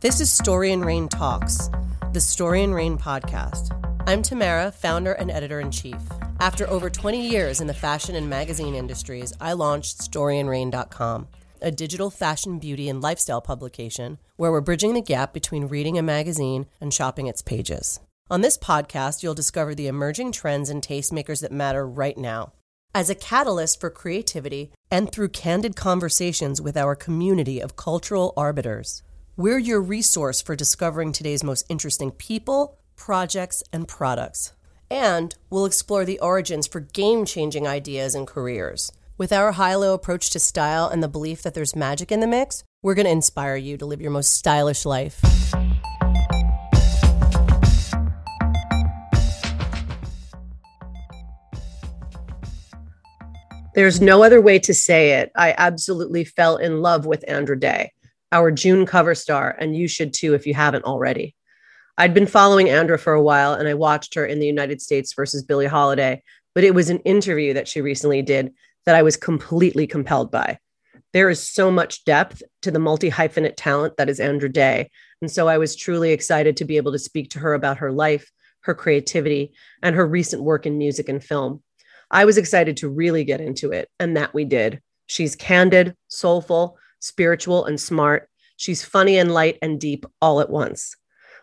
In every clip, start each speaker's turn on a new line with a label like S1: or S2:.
S1: This is Story and Rain Talks, the Story and Rain podcast. I'm Tamara, founder and editor in chief. After over 20 years in the fashion and magazine industries, I launched StoryandRain.com, a digital fashion, beauty, and lifestyle publication where we're bridging the gap between reading a magazine and shopping its pages. On this podcast, you'll discover the emerging trends and tastemakers that matter right now. As a catalyst for creativity and through candid conversations with our community of cultural arbiters, we're your resource for discovering today's most interesting people, projects, and products. And we'll explore the origins for game changing ideas and careers. With our high low approach to style and the belief that there's magic in the mix, we're going to inspire you to live your most stylish life. There's no other way to say it. I absolutely fell in love with Andra Day our June cover star, and you should too if you haven't already. I'd been following Andra for a while and I watched her in the United States versus Billie Holiday, but it was an interview that she recently did that I was completely compelled by. There is so much depth to the multi hyphenate talent that is Andra Day. And so I was truly excited to be able to speak to her about her life, her creativity, and her recent work in music and film. I was excited to really get into it, and that we did. She's candid, soulful, spiritual, and smart. She's funny and light and deep all at once.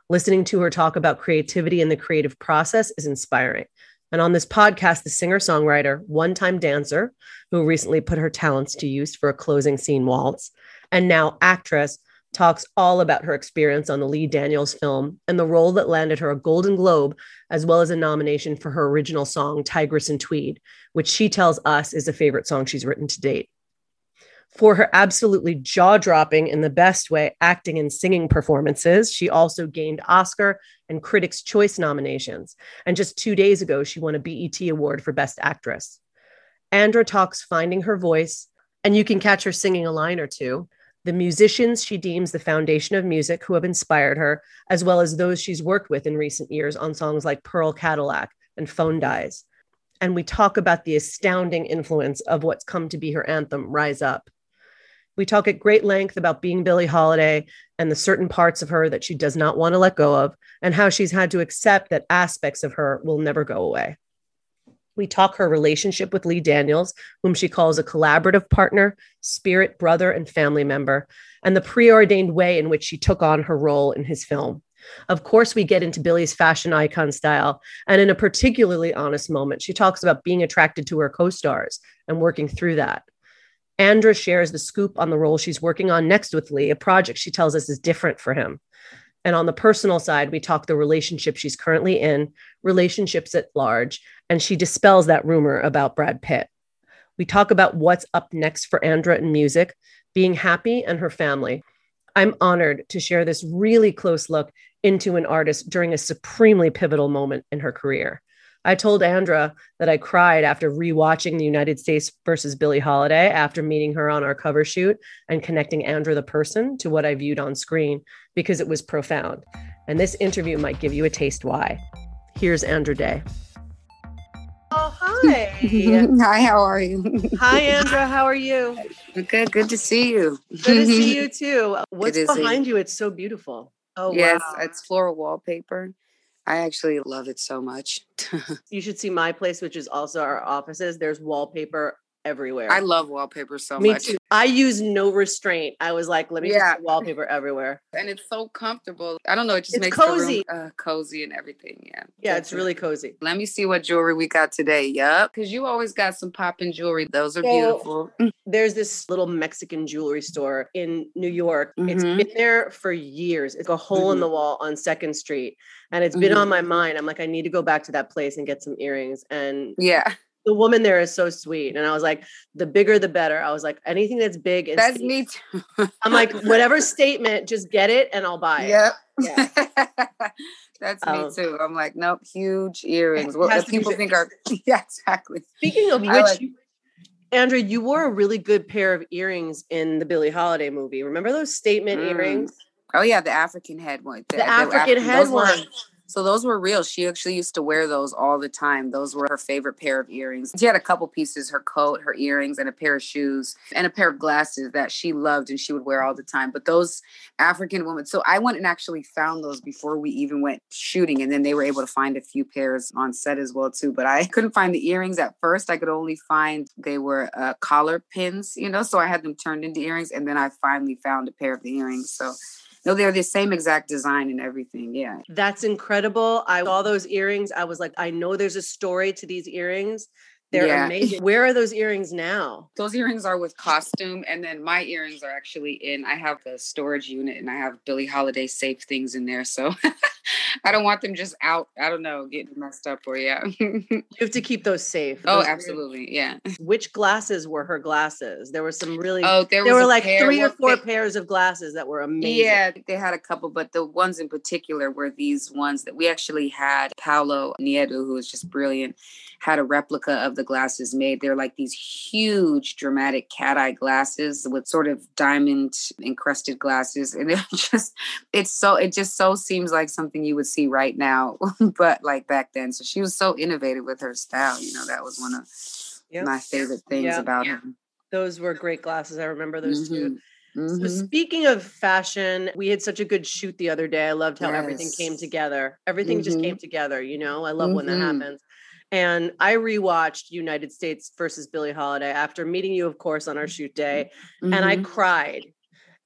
S1: Listening to her talk about creativity and the creative process is inspiring. And on this podcast, the singer songwriter, one time dancer, who recently put her talents to use for a closing scene waltz, and now actress, talks all about her experience on the Lee Daniels film and the role that landed her a Golden Globe, as well as a nomination for her original song, Tigress and Tweed, which she tells us is a favorite song she's written to date for her absolutely jaw dropping in the best way acting and singing performances. She also gained Oscar and Critics' Choice nominations. And just two days ago, she won a BET Award for Best Actress. Andra talks finding her voice, and you can catch her singing a line or two. The musicians she deems the foundation of music who have inspired her, as well as those she's worked with in recent years on songs like Pearl Cadillac and Phone Dies. And we talk about the astounding influence of what's come to be her anthem, Rise Up. We talk at great length about being Billie Holiday and the certain parts of her that she does not want to let go of, and how she's had to accept that aspects of her will never go away. We talk her relationship with Lee Daniels, whom she calls a collaborative partner, spirit brother, and family member, and the preordained way in which she took on her role in his film. Of course, we get into Billie's fashion icon style. And in a particularly honest moment, she talks about being attracted to her co stars and working through that. Andra shares the scoop on the role she's working on next with Lee, a project she tells us is different for him. And on the personal side, we talk the relationship she's currently in, relationships at large, and she dispels that rumor about Brad Pitt. We talk about what's up next for Andra in music, being happy, and her family. I'm honored to share this really close look into an artist during a supremely pivotal moment in her career. I told Andra that I cried after rewatching the United States versus Billie Holiday after meeting her on our cover shoot and connecting Andra the person to what I viewed on screen because it was profound. And this interview might give you a taste why. Here's Andra Day. Oh, hi.
S2: hi, how are you?
S1: hi, Andra. How are you?
S2: Good. Good to see you.
S1: Good to see you too. What's behind a- you? It's so beautiful.
S2: Oh, yes, wow. it's floral wallpaper. I actually love it so much.
S1: you should see my place, which is also our offices. There's wallpaper everywhere.
S2: I love wallpaper so me much.
S1: Too. I use no restraint. I was like, let me yeah. wallpaper everywhere.
S2: And it's so comfortable. I don't know. It just
S1: it's
S2: makes
S1: cozy.
S2: room uh, cozy and everything. Yeah.
S1: Yeah, it's really cozy.
S2: Let me see what jewelry we got today. Yep. Because you always got some popping jewelry. Those are so, beautiful.
S1: There's this little Mexican jewelry store in New York. Mm-hmm. It's been there for years. It's a hole mm-hmm. in the wall on Second Street. And it's been mm-hmm. on my mind. I'm like, I need to go back to that place and get some earrings. And
S2: yeah
S1: the woman there is so sweet. And I was like, the bigger the better. I was like, anything that's big.
S2: And that's me too.
S1: I'm like, whatever statement, just get it and I'll buy it.
S2: Yep. Yeah. that's um, me too. I'm like, nope, huge earrings. What people think are yeah, exactly.
S1: Speaking of which, like, you, Andra, you wore a really good pair of earrings in the Billie Holiday movie. Remember those statement mm. earrings?
S2: Oh yeah, the African head one.
S1: The, the African head one.
S2: So those were real. She actually used to wear those all the time. Those were her favorite pair of earrings. She had a couple pieces, her coat, her earrings, and a pair of shoes and a pair of glasses that she loved and she would wear all the time. But those African women, so I went and actually found those before we even went shooting. And then they were able to find a few pairs on set as well too. But I couldn't find the earrings at first. I could only find they were uh, collar pins, you know, so I had them turned into earrings. And then I finally found a pair of the earrings. So no, they're the same exact design and everything. Yeah.
S1: That's incredible. I saw those earrings. I was like, I know there's a story to these earrings. They're yeah. amazing. Where are those earrings now?
S2: Those earrings are with costume, and then my earrings are actually in. I have the storage unit, and I have Billie Holiday safe things in there. So I don't want them just out. I don't know, getting messed up or yeah.
S1: you have to keep those safe.
S2: Oh, those absolutely, yeah.
S1: Which glasses were her glasses? There were some really. Oh, there, there were like pair, three or four they, pairs of glasses that were amazing.
S2: Yeah, they had a couple, but the ones in particular were these ones that we actually had. Paolo Nieddu, who was just brilliant, had a replica of the glasses made. They're like these huge, dramatic cat eye glasses with sort of diamond encrusted glasses, and it just it's so it just so seems like something something you would see right now, but like back then. So she was so innovative with her style. You know, that was one of yep. my favorite things yep. about her.
S1: Those were great glasses. I remember those mm-hmm. too. Mm-hmm. So speaking of fashion, we had such a good shoot the other day. I loved how yes. everything came together. Everything mm-hmm. just came together, you know. I love when that mm-hmm. happens. And I rewatched United States versus Billie Holiday after meeting you, of course, on our shoot day. And I mm-hmm. cried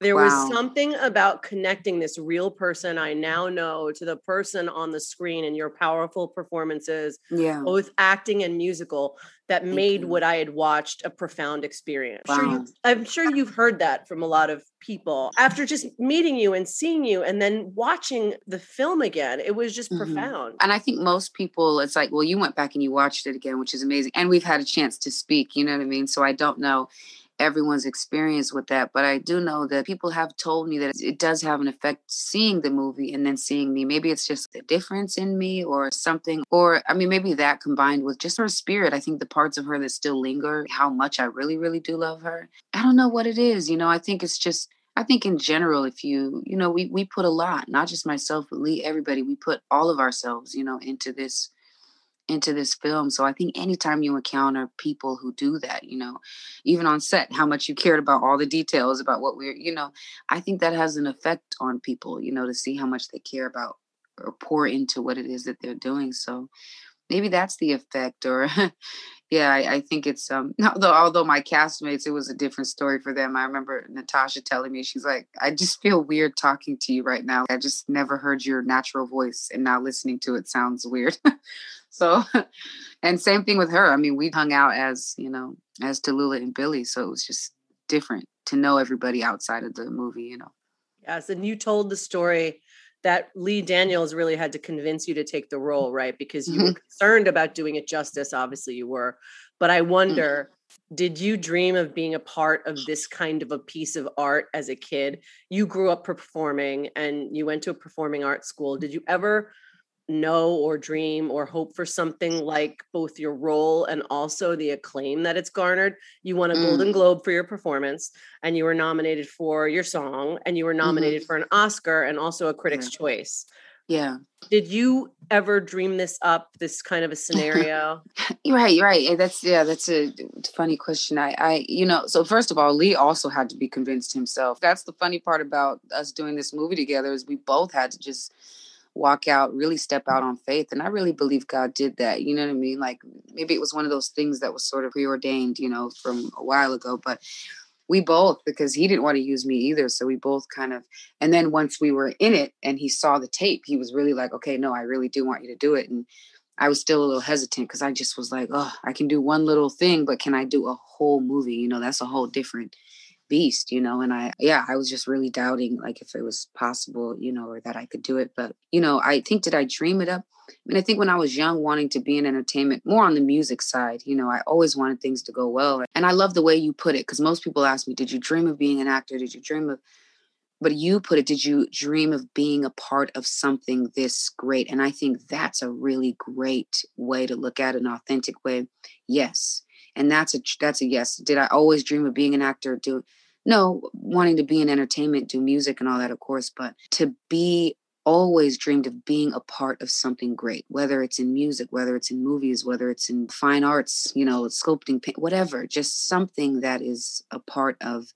S1: there wow. was something about connecting this real person I now know to the person on the screen and your powerful performances, yeah. both acting and musical, that Thank made you. what I had watched a profound experience. Wow. Sure you, I'm sure you've heard that from a lot of people. After just meeting you and seeing you and then watching the film again, it was just mm-hmm. profound.
S2: And I think most people, it's like, well, you went back and you watched it again, which is amazing. And we've had a chance to speak, you know what I mean? So I don't know everyone's experience with that, but I do know that people have told me that it does have an effect seeing the movie and then seeing me. Maybe it's just the difference in me or something, or I mean, maybe that combined with just her spirit. I think the parts of her that still linger, how much I really, really do love her. I don't know what it is. You know, I think it's just. I think in general, if you, you know, we we put a lot, not just myself, but Lee, everybody, we put all of ourselves, you know, into this into this film. So I think anytime you encounter people who do that, you know, even on set, how much you cared about all the details about what we're, you know, I think that has an effect on people, you know, to see how much they care about or pour into what it is that they're doing. So maybe that's the effect or yeah I, I, think it's um although although my castmates it was a different story for them i remember natasha telling me she's like i just feel weird talking to you right now i just never heard your natural voice and now listening to it sounds weird so and same thing with her i mean we hung out as you know as tallulah and Billie. so it was just different to know everybody outside of the movie you know
S1: yes and you told the story that Lee Daniels really had to convince you to take the role, right? Because you mm-hmm. were concerned about doing it justice. Obviously, you were. But I mm. wonder, mm-hmm. did you dream of being a part of this kind of a piece of art as a kid? You grew up performing and you went to a performing arts school. Did you ever know or dream or hope for something like both your role and also the acclaim that it's garnered. You won a mm. Golden Globe for your performance, and you were nominated for your song, and you were nominated mm-hmm. for an Oscar and also a Critics' yeah. Choice.
S2: Yeah.
S1: Did you ever dream this up, this kind of a scenario?
S2: you're right, you're right. That's yeah, that's a funny question. I I you know, so first of all, Lee also had to be convinced himself. That's the funny part about us doing this movie together is we both had to just walk out, really step out on faith. And I really believe God did that. You know what I mean? Like maybe it was one of those things that was sort of preordained, you know, from a while ago. But we both, because he didn't want to use me either. So we both kind of, and then once we were in it and he saw the tape, he was really like, okay, no, I really do want you to do it. And I was still a little hesitant because I just was like, oh, I can do one little thing, but can I do a whole movie? You know, that's a whole different beast, you know, and I, yeah, I was just really doubting like if it was possible, you know, or that I could do it. But, you know, I think, did I dream it up? I mean, I think when I was young, wanting to be in entertainment, more on the music side, you know, I always wanted things to go well. And I love the way you put it because most people ask me, did you dream of being an actor? Did you dream of, but you put it, did you dream of being a part of something this great? And I think that's a really great way to look at an authentic way. Yes. And that's a that's a yes. Did I always dream of being an actor? Do no wanting to be in entertainment, do music and all that, of course, but to be always dreamed of being a part of something great, whether it's in music, whether it's in movies, whether it's in fine arts, you know, sculpting, paint, whatever, just something that is a part of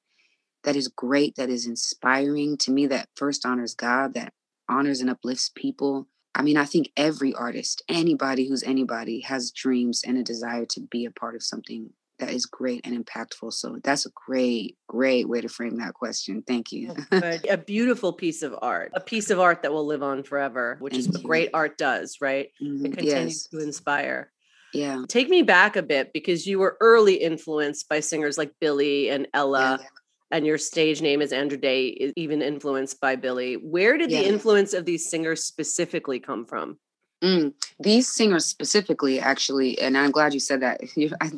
S2: that is great, that is inspiring to me, that first honors God, that honors and uplifts people. I mean, I think every artist, anybody who's anybody, has dreams and a desire to be a part of something that is great and impactful. So that's a great, great way to frame that question. Thank you.
S1: a beautiful piece of art, a piece of art that will live on forever, which Thank is what you. great art does, right? Mm-hmm. It continues yes. to inspire.
S2: Yeah.
S1: Take me back a bit because you were early influenced by singers like Billie and Ella. Yeah. And your stage name is Andra Day, even influenced by Billie. Where did yeah. the influence of these singers specifically come from?
S2: Mm, these singers specifically, actually, and I'm glad you said that. You, I,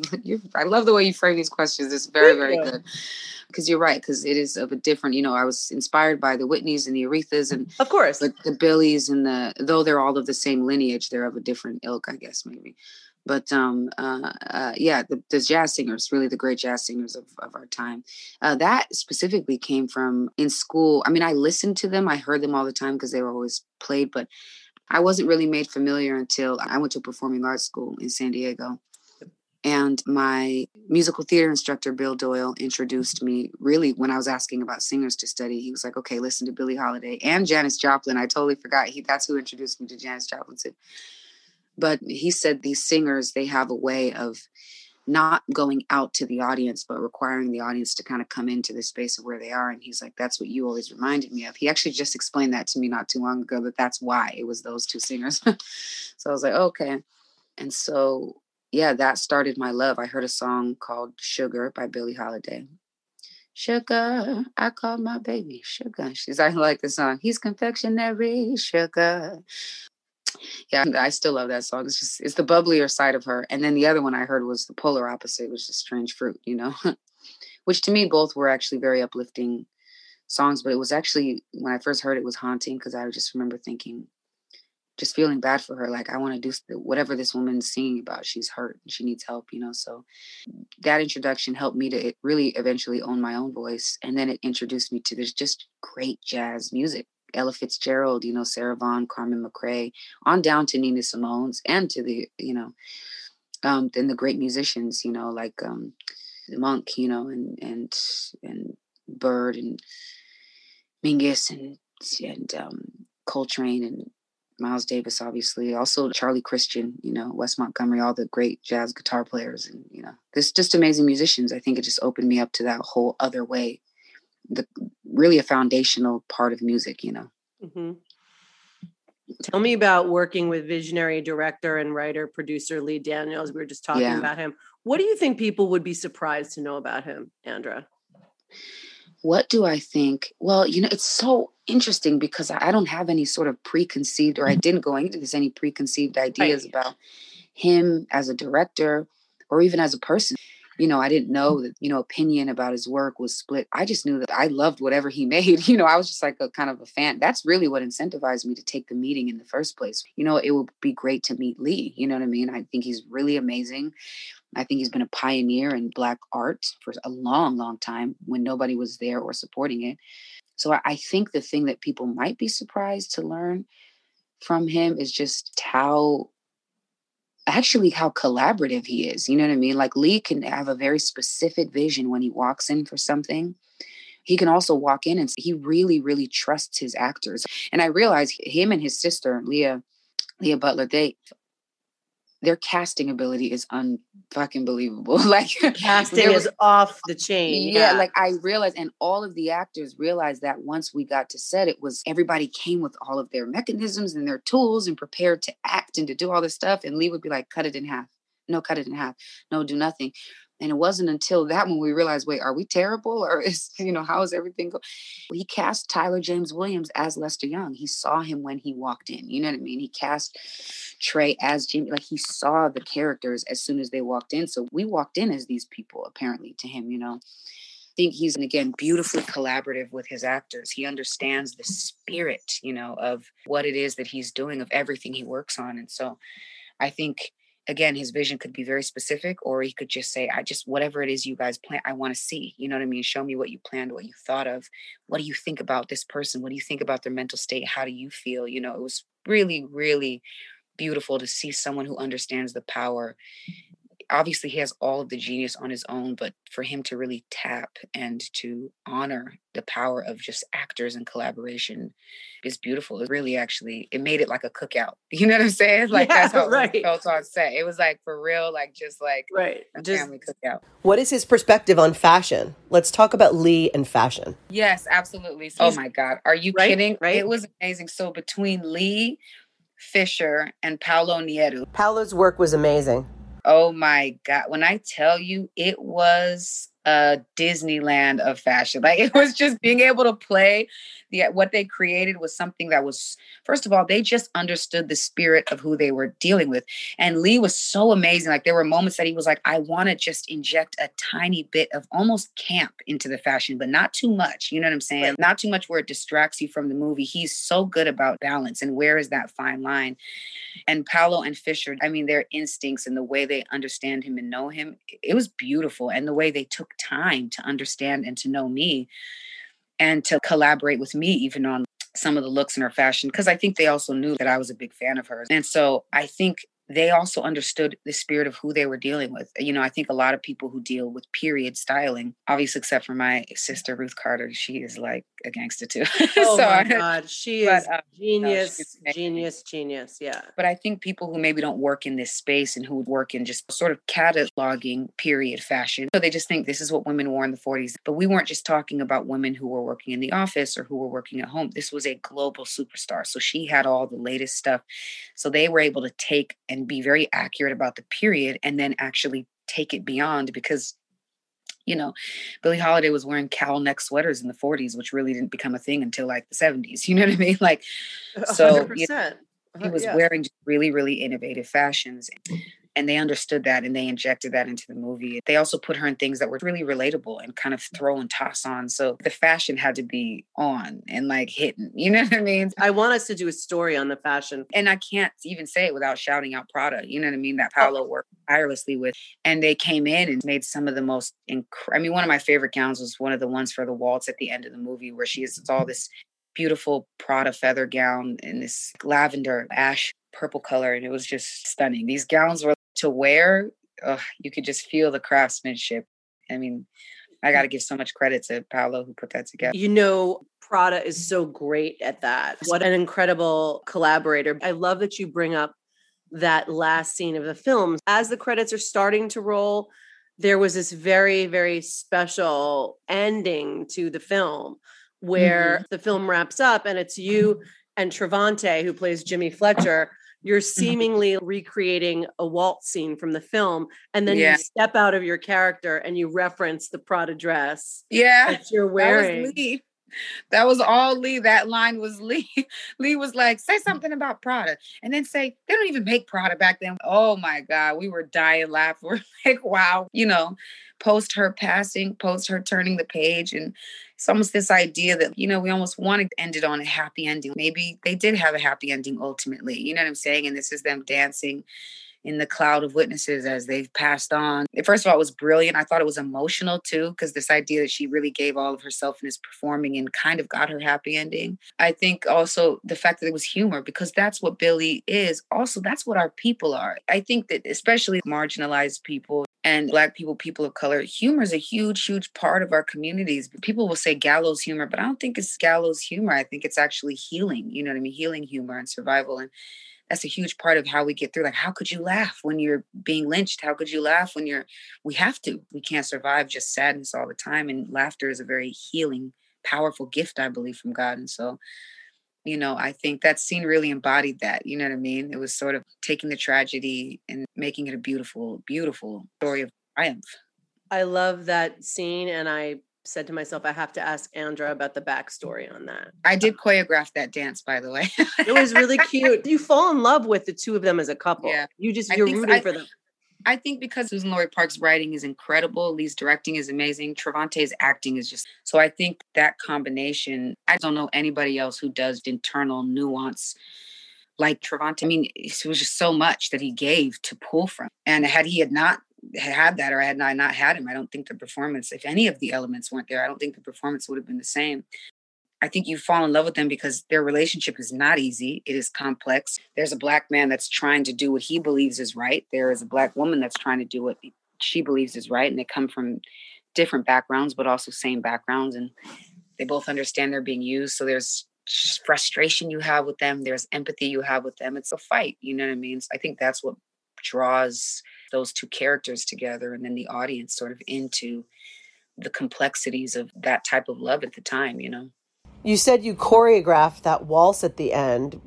S2: I, love the way you frame these questions. It's very, very good. Because you're right, because it is of a different, you know, I was inspired by the Whitneys and the Arethas and
S1: of course
S2: the, the Billies and the though they're all of the same lineage, they're of a different ilk, I guess, maybe. But um uh, uh yeah, the, the, jazz singers, really the great jazz singers of, of our time. Uh, that specifically came from in school. I mean, I listened to them, I heard them all the time because they were always played, but I wasn't really made familiar until I went to a performing arts school in San Diego. And my musical theater instructor, Bill Doyle, introduced me really when I was asking about singers to study. He was like, okay, listen to Billie Holiday and Janis Joplin. I totally forgot. He that's who introduced me to Janis Joplin. But he said these singers, they have a way of not going out to the audience, but requiring the audience to kind of come into the space of where they are. And he's like, that's what you always reminded me of. He actually just explained that to me not too long ago, that that's why it was those two singers. so I was like, okay. And so, yeah, that started my love. I heard a song called Sugar by Billie Holiday. Sugar, I call my baby sugar. She's I like the song. He's confectionery sugar yeah, I still love that song. It's just it's the bubblier side of her. And then the other one I heard was the polar opposite, which is Strange Fruit, you know. which to me both were actually very uplifting songs, but it was actually when I first heard it was haunting because I just remember thinking just feeling bad for her like I want to do whatever this woman's singing about. She's hurt and she needs help, you know. So that introduction helped me to really eventually own my own voice and then it introduced me to this just great jazz music Ella Fitzgerald, you know, Sarah Vaughan, Carmen McRae, on down to Nina Simone's and to the, you know, um, then the great musicians, you know, like um, Monk, you know, and and and Bird and Mingus and and um, Coltrane and Miles Davis, obviously. Also Charlie Christian, you know, Wes Montgomery, all the great jazz guitar players, and you know, this just amazing musicians. I think it just opened me up to that whole other way the really a foundational part of music, you know. Mm-hmm.
S1: Tell me about working with visionary director and writer producer Lee Daniels. We were just talking yeah. about him. What do you think people would be surprised to know about him, Andra?
S2: What do I think? Well, you know, it's so interesting because I don't have any sort of preconceived, or I didn't go into this any preconceived ideas right. about him as a director or even as a person you know, I didn't know that, you know, opinion about his work was split. I just knew that I loved whatever he made. You know, I was just like a kind of a fan. That's really what incentivized me to take the meeting in the first place. You know, it would be great to meet Lee. You know what I mean? I think he's really amazing. I think he's been a pioneer in Black art for a long, long time when nobody was there or supporting it. So I think the thing that people might be surprised to learn from him is just how actually how collaborative he is. You know what I mean? Like Lee can have a very specific vision when he walks in for something. He can also walk in and he really, really trusts his actors. And I realize him and his sister, Leah, Leah Butler, they their casting ability is unfucking believable. like
S1: casting is off the chain.
S2: Yeah, yeah, like I realized, and all of the actors realized that once we got to set, it was everybody came with all of their mechanisms and their tools and prepared to act and to do all this stuff. And Lee would be like, cut it in half. No, cut it in half. No, do nothing. And it wasn't until that when we realized, wait, are we terrible? Or is, you know, how is everything going? He cast Tyler James Williams as Lester Young. He saw him when he walked in. You know what I mean? He cast Trey as Jimmy. Like he saw the characters as soon as they walked in. So we walked in as these people, apparently, to him, you know. I think he's again beautifully collaborative with his actors. He understands the spirit, you know, of what it is that he's doing, of everything he works on. And so I think again, his vision could be very specific, or he could just say, I just, whatever it is you guys plan, I want to see. You know what I mean? Show me what you planned, what you thought of. What do you think about this person? What do you think about their mental state? How do you feel? You know, it was really, really beautiful to see someone who understands the power obviously he has all of the genius on his own but for him to really tap and to honor the power of just actors and collaboration is beautiful. It really actually it made it like a cookout. You know what i'm saying? Like yeah, that's how right. it felt on set. It was like for real like just like
S1: right.
S2: a
S1: just,
S2: family cookout.
S1: What is his perspective on fashion? Let's talk about lee and fashion.
S2: Yes absolutely. So, oh my god are you right, kidding? right. It was amazing. So between lee Fisher and Paolo Nieddu.
S1: Paolo's work was amazing.
S2: Oh my God. When I tell you, it was a Disneyland of fashion. Like it was just being able to play the what they created was something that was first of all they just understood the spirit of who they were dealing with. And Lee was so amazing. Like there were moments that he was like, I want to just inject a tiny bit of almost camp into the fashion, but not too much. You know what I'm saying? Right. Not too much where it distracts you from the movie. He's so good about balance and where is that fine line. And Paolo and Fisher, I mean, their instincts and the way they understand him and know him, it was beautiful. And the way they took time to understand and to know me and to collaborate with me even on some of the looks in her fashion because I think they also knew that I was a big fan of hers. And so I think they also understood the spirit of who they were dealing with. You know, I think a lot of people who deal with period styling, obviously, except for my sister Ruth Carter, she is like a gangster too.
S1: Oh so my God, she but, is uh, genius, no, genius, genius. Yeah.
S2: But I think people who maybe don't work in this space and who would work in just sort of cataloging period fashion, so they just think this is what women wore in the 40s. But we weren't just talking about women who were working in the office or who were working at home. This was a global superstar, so she had all the latest stuff. So they were able to take and be very accurate about the period and then actually take it beyond because you know billie holiday was wearing cowl neck sweaters in the 40s which really didn't become a thing until like the 70s you know what i mean? Like so you know, he was yeah. wearing really really innovative fashions and they understood that and they injected that into the movie. They also put her in things that were really relatable and kind of mm-hmm. throw and toss on. So the fashion had to be on and like hidden. You know what I mean?
S1: I want us to do a story on the fashion.
S2: And I can't even say it without shouting out Prada. You know what I mean? That oh. Paolo oh. worked tirelessly with. And they came in and made some of the most inc- I mean, one of my favorite gowns was one of the ones for the waltz at the end of the movie where she has all this beautiful Prada feather gown in this lavender ash purple color and it was just stunning. These gowns were to wear, ugh, you could just feel the craftsmanship. I mean, I got to give so much credit to Paolo who put that together.
S1: You know, Prada is so great at that. What an incredible collaborator. I love that you bring up that last scene of the film. As the credits are starting to roll, there was this very, very special ending to the film where mm-hmm. the film wraps up and it's you and Trevante, who plays Jimmy Fletcher, you're mm-hmm. seemingly recreating a waltz scene from the film and then yeah. you step out of your character and you reference the prada dress
S2: yeah
S1: that you're wearing
S2: that. That was all lee that line was lee lee was like say something about prada and then say they don't even make prada back then oh my god we were dying laughing we're like wow you know post her passing post her turning the page and it's almost this idea that, you know, we almost want to end it on a happy ending. Maybe they did have a happy ending ultimately. You know what I'm saying? And this is them dancing in the cloud of witnesses as they've passed on. First of all, it was brilliant. I thought it was emotional too, because this idea that she really gave all of herself and is performing and kind of got her happy ending. I think also the fact that it was humor, because that's what Billie is. Also, that's what our people are. I think that especially marginalized people and black people people of color humor is a huge huge part of our communities people will say gallows humor but i don't think it's gallows humor i think it's actually healing you know what i mean healing humor and survival and that's a huge part of how we get through like how could you laugh when you're being lynched how could you laugh when you're we have to we can't survive just sadness all the time and laughter is a very healing powerful gift i believe from god and so you know, I think that scene really embodied that. You know what I mean? It was sort of taking the tragedy and making it a beautiful, beautiful story of triumph.
S1: I love that scene. And I said to myself, I have to ask Andra about the backstory on that.
S2: I did choreograph that dance, by the way.
S1: it was really cute. You fall in love with the two of them as a couple. Yeah. You just, you're rooting I, for them.
S2: I think because Suzan-Lori Parks' writing is incredible, Lee's directing is amazing, Trevante's acting is just so. I think that combination. I don't know anybody else who does internal nuance like Trevante. I mean, it was just so much that he gave to pull from. And had he had not had that or had I not had him, I don't think the performance, if any of the elements weren't there, I don't think the performance would have been the same. I think you fall in love with them because their relationship is not easy. It is complex. There's a black man that's trying to do what he believes is right. There is a black woman that's trying to do what she believes is right. And they come from different backgrounds, but also same backgrounds. And they both understand they're being used. So there's frustration you have with them, there's empathy you have with them. It's a fight. You know what I mean? So I think that's what draws those two characters together and then the audience sort of into the complexities of that type of love at the time, you know.
S1: You said you choreographed that waltz at the end.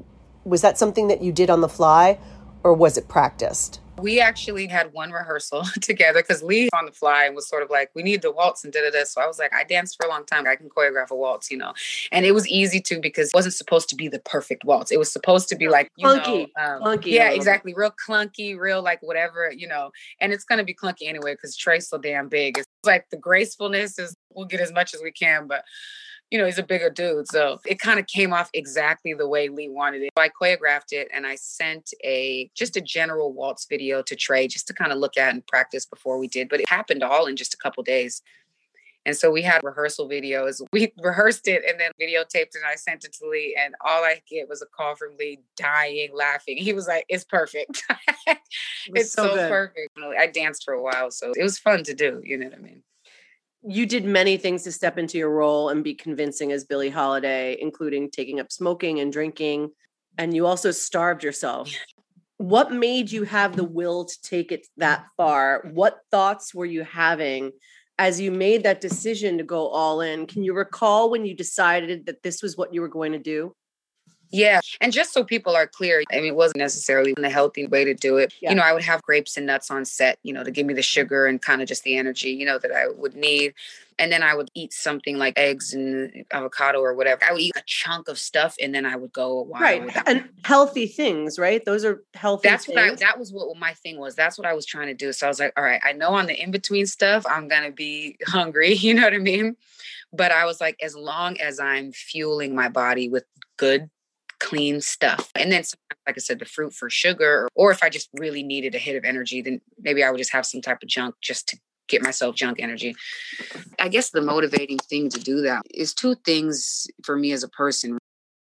S1: Was that something that you did on the fly or was it practiced?
S2: We actually had one rehearsal together because Lee on the fly and was sort of like, we need the waltz and da da da. So I was like, I danced for a long time. I can choreograph a waltz, you know. And it was easy to because it wasn't supposed to be the perfect waltz. It was supposed to be like, you clunky, know, um, clunky. Yeah, exactly. Real clunky, real like whatever, you know. And it's going to be clunky anyway because Trey's so damn big. It's like the gracefulness is, we'll get as much as we can, but you know, he's a bigger dude. So it kind of came off exactly the way Lee wanted it. I choreographed it and I sent a just a general waltz video to Trey just to kind of look at and practice before we did. But it happened all in just a couple days. And so we had rehearsal videos. We rehearsed it and then videotaped it and I sent it to Lee. And all I get was a call from Lee dying, laughing. He was like, it's perfect. it it's so, so perfect. I danced for a while. So it was fun to do. You know what I mean?
S1: You did many things to step into your role and be convincing as Billie Holiday, including taking up smoking and drinking. And you also starved yourself. What made you have the will to take it that far? What thoughts were you having as you made that decision to go all in? Can you recall when you decided that this was what you were going to do?
S2: Yeah. And just so people are clear, I mean, it wasn't necessarily the healthy way to do it. Yeah. You know, I would have grapes and nuts on set, you know, to give me the sugar and kind of just the energy, you know, that I would need. And then I would eat something like eggs and avocado or whatever. I would eat a chunk of stuff and then I would go a while.
S1: Right. Without- and healthy things, right? Those are healthy
S2: That's
S1: things.
S2: what I, that was what my thing was. That's what I was trying to do. So I was like, all right, I know on the in between stuff, I'm going to be hungry. You know what I mean? But I was like, as long as I'm fueling my body with good clean stuff. And then, like I said, the fruit for sugar, or if I just really needed a hit of energy, then maybe I would just have some type of junk just to get myself junk energy. I guess the motivating thing to do that is two things for me as a person.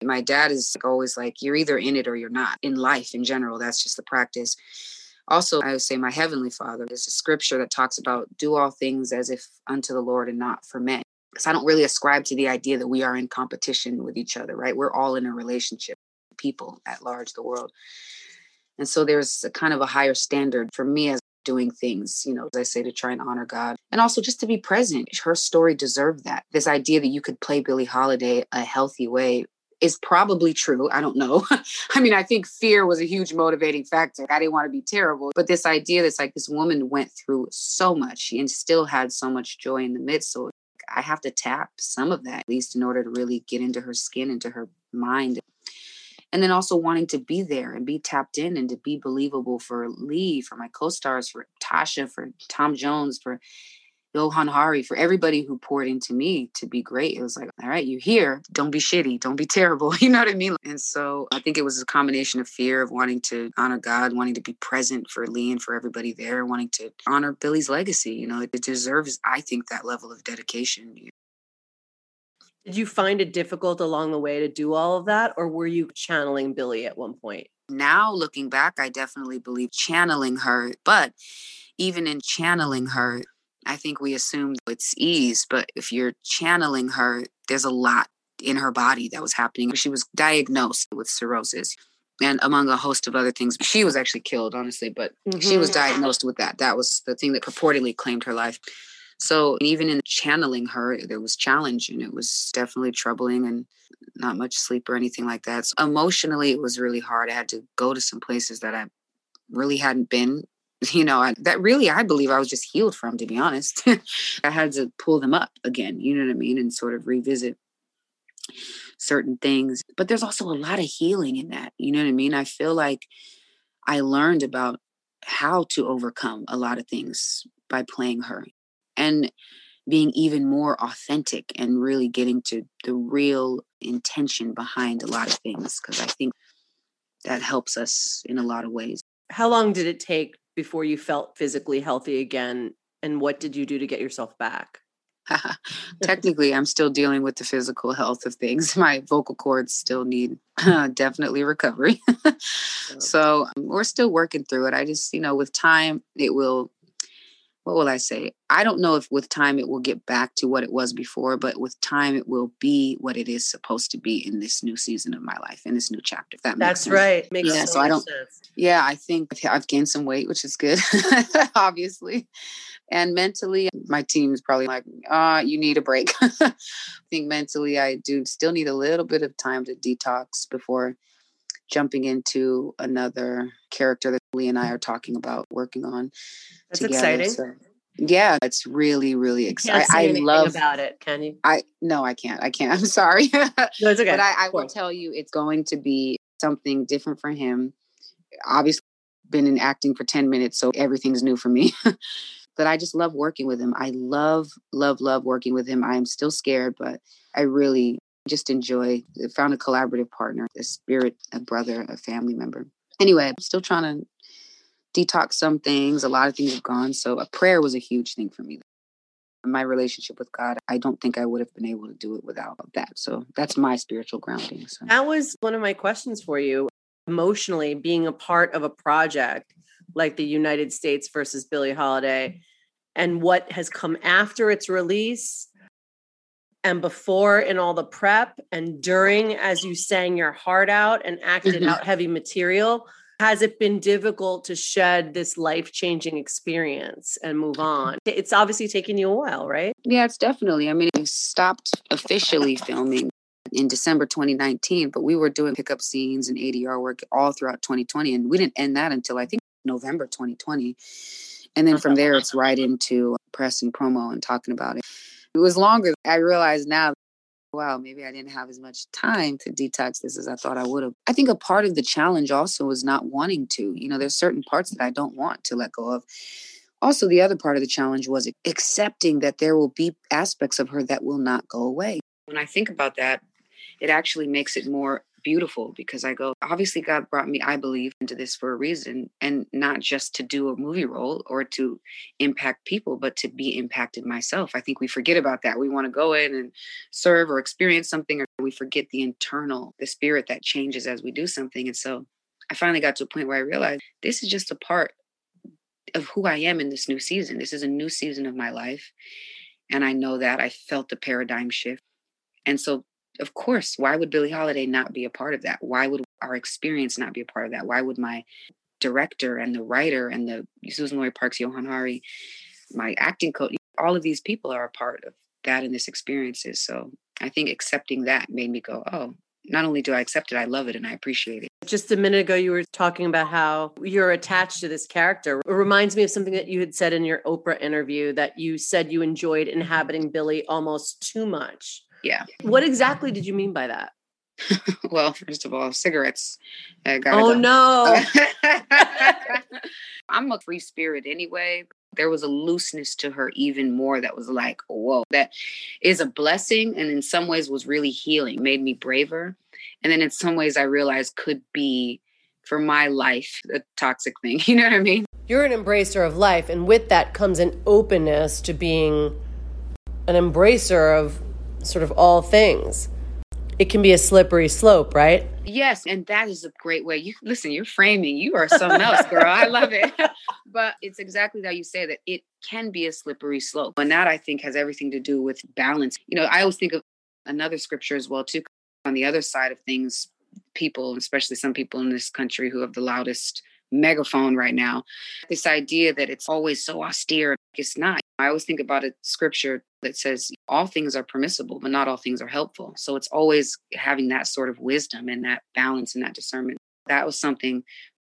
S2: My dad is always like, you're either in it or you're not in life in general. That's just the practice. Also, I would say my heavenly father, there's a scripture that talks about do all things as if unto the Lord and not for men because I don't really ascribe to the idea that we are in competition with each other, right? We're all in a relationship, people at large, the world. And so there's a kind of a higher standard for me as doing things, you know, as I say, to try and honor God and also just to be present. Her story deserved that. This idea that you could play Billie Holiday a healthy way is probably true. I don't know. I mean, I think fear was a huge motivating factor. I didn't want to be terrible. But this idea that's like this woman went through so much and still had so much joy in the midst. So I have to tap some of that, at least in order to really get into her skin, into her mind. And then also wanting to be there and be tapped in and to be believable for Lee, for my co stars, for Tasha, for Tom Jones, for Johann Hari, for everybody who poured into me to be great. It was like, all right, you're here. Don't be shitty. Don't be terrible. You know what I mean? And so I think it was a combination of fear of wanting to honor God, wanting to be present for Lee and for everybody there, wanting to honor Billie's legacy. You know, it deserves, I think, that level of dedication.
S1: Did you find it difficult along the way to do all of that, or were you channeling Billy at one point?
S2: Now, looking back, I definitely believe channeling her, but even in channeling her, I think we assume it's ease, but if you're channeling her, there's a lot in her body that was happening. She was diagnosed with cirrhosis and among a host of other things. She was actually killed, honestly, but mm-hmm. she was mm-hmm. diagnosed with that. That was the thing that purportedly claimed her life. So even in channeling her, there was challenge and it was definitely troubling and not much sleep or anything like that. So emotionally, it was really hard. I had to go to some places that I really hadn't been you know, I, that really I believe I was just healed from, to be honest. I had to pull them up again, you know what I mean, and sort of revisit certain things. But there's also a lot of healing in that, you know what I mean? I feel like I learned about how to overcome a lot of things by playing her and being even more authentic and really getting to the real intention behind a lot of things. Because I think that helps us in a lot of ways.
S1: How long did it take before you felt physically healthy again? And what did you do to get yourself back?
S2: Technically, I'm still dealing with the physical health of things. My vocal cords still need uh, definitely recovery. so um, we're still working through it. I just, you know, with time, it will what will I say? I don't know if with time it will get back to what it was before, but with time it will be what it is supposed to be in this new season of my life, in this new chapter. that
S1: That's
S2: sense.
S1: right.
S2: Makes yeah, so, so I don't. Sense. Yeah, I think I've gained some weight, which is good, obviously. And mentally, my team is probably like, "Ah, uh, you need a break." I think mentally, I do still need a little bit of time to detox before jumping into another character that Lee and I are talking about working on.
S1: That's together. exciting. So,
S2: yeah, it's really, really exciting. I, love
S1: about it. Can you?
S2: I no, I can't. I can't. I'm sorry. no, it's okay. But I, I will tell you, it's going to be something different for him. Obviously, been in acting for 10 minutes, so everything's new for me. but I just love working with him. I love, love, love working with him. I am still scared, but I really just enjoy found a collaborative partner, a spirit, a brother, a family member. Anyway, I'm still trying to detox some things. A lot of things have gone. So a prayer was a huge thing for me. My relationship with God, I don't think I would have been able to do it without that. So that's my spiritual grounding. So
S1: that was one of my questions for you. Emotionally, being a part of a project like the United States versus Billie Holiday and what has come after its release and before in all the prep and during as you sang your heart out and acted mm-hmm. out heavy material has it been difficult to shed this life changing experience and move on? It's obviously taken you a while, right?
S2: Yeah, it's definitely. I mean, we stopped officially filming in December 2019, but we were doing pickup scenes and ADR work all throughout 2020. And we didn't end that until I think November 2020. And then from there, it's right into press and promo and talking about it. It was longer. I realize now wow, maybe I didn't have as much time to detox this as I thought I would have. I think a part of the challenge also is not wanting to. You know, there's certain parts that I don't want to let go of. Also, the other part of the challenge was accepting that there will be aspects of her that will not go away. When I think about that, it actually makes it more beautiful because I go, obviously, God brought me, I believe, into this for a reason and not just to do a movie role or to impact people, but to be impacted myself. I think we forget about that. We want to go in and serve or experience something, or we forget the internal, the spirit that changes as we do something. And so I finally got to a point where I realized this is just a part of who I am in this new season. This is a new season of my life. And I know that I felt the paradigm shift. And so of course, why would Billie Holiday not be a part of that? Why would our experience not be a part of that? Why would my director and the writer and the Suzan-Lori Parks, Johann Hari, my acting coach, all of these people are a part of that and this experiences. So I think accepting that made me go, oh, not only do I accept it, I love it and I appreciate it.
S1: Just a minute ago, you were talking about how you're attached to this character. It reminds me of something that you had said in your Oprah interview that you said you enjoyed inhabiting Billie almost too much.
S2: Yeah.
S1: What exactly did you mean by that?
S2: well, first of all, cigarettes.
S1: Uh, oh go. no.
S2: I'm a free spirit anyway. There was a looseness to her even more that was like, whoa, that is a blessing. And in some ways was really healing, made me braver. And then in some ways I realized could be for my life a toxic thing. You know what I mean?
S1: You're an embracer of life. And with that comes an openness to being an embracer of sort of all things. It can be a slippery slope, right?
S2: Yes, and that is a great way. You listen, you're framing. You are something else, girl. I love it. but it's exactly how you say that it can be a slippery slope. And that I think has everything to do with balance. You know, I always think of another scripture as well too on the other side of things people especially some people in this country who have the loudest megaphone right now. This idea that it's always so austere, it's not. I always think about a scripture that says all things are permissible, but not all things are helpful. So it's always having that sort of wisdom and that balance and that discernment. That was something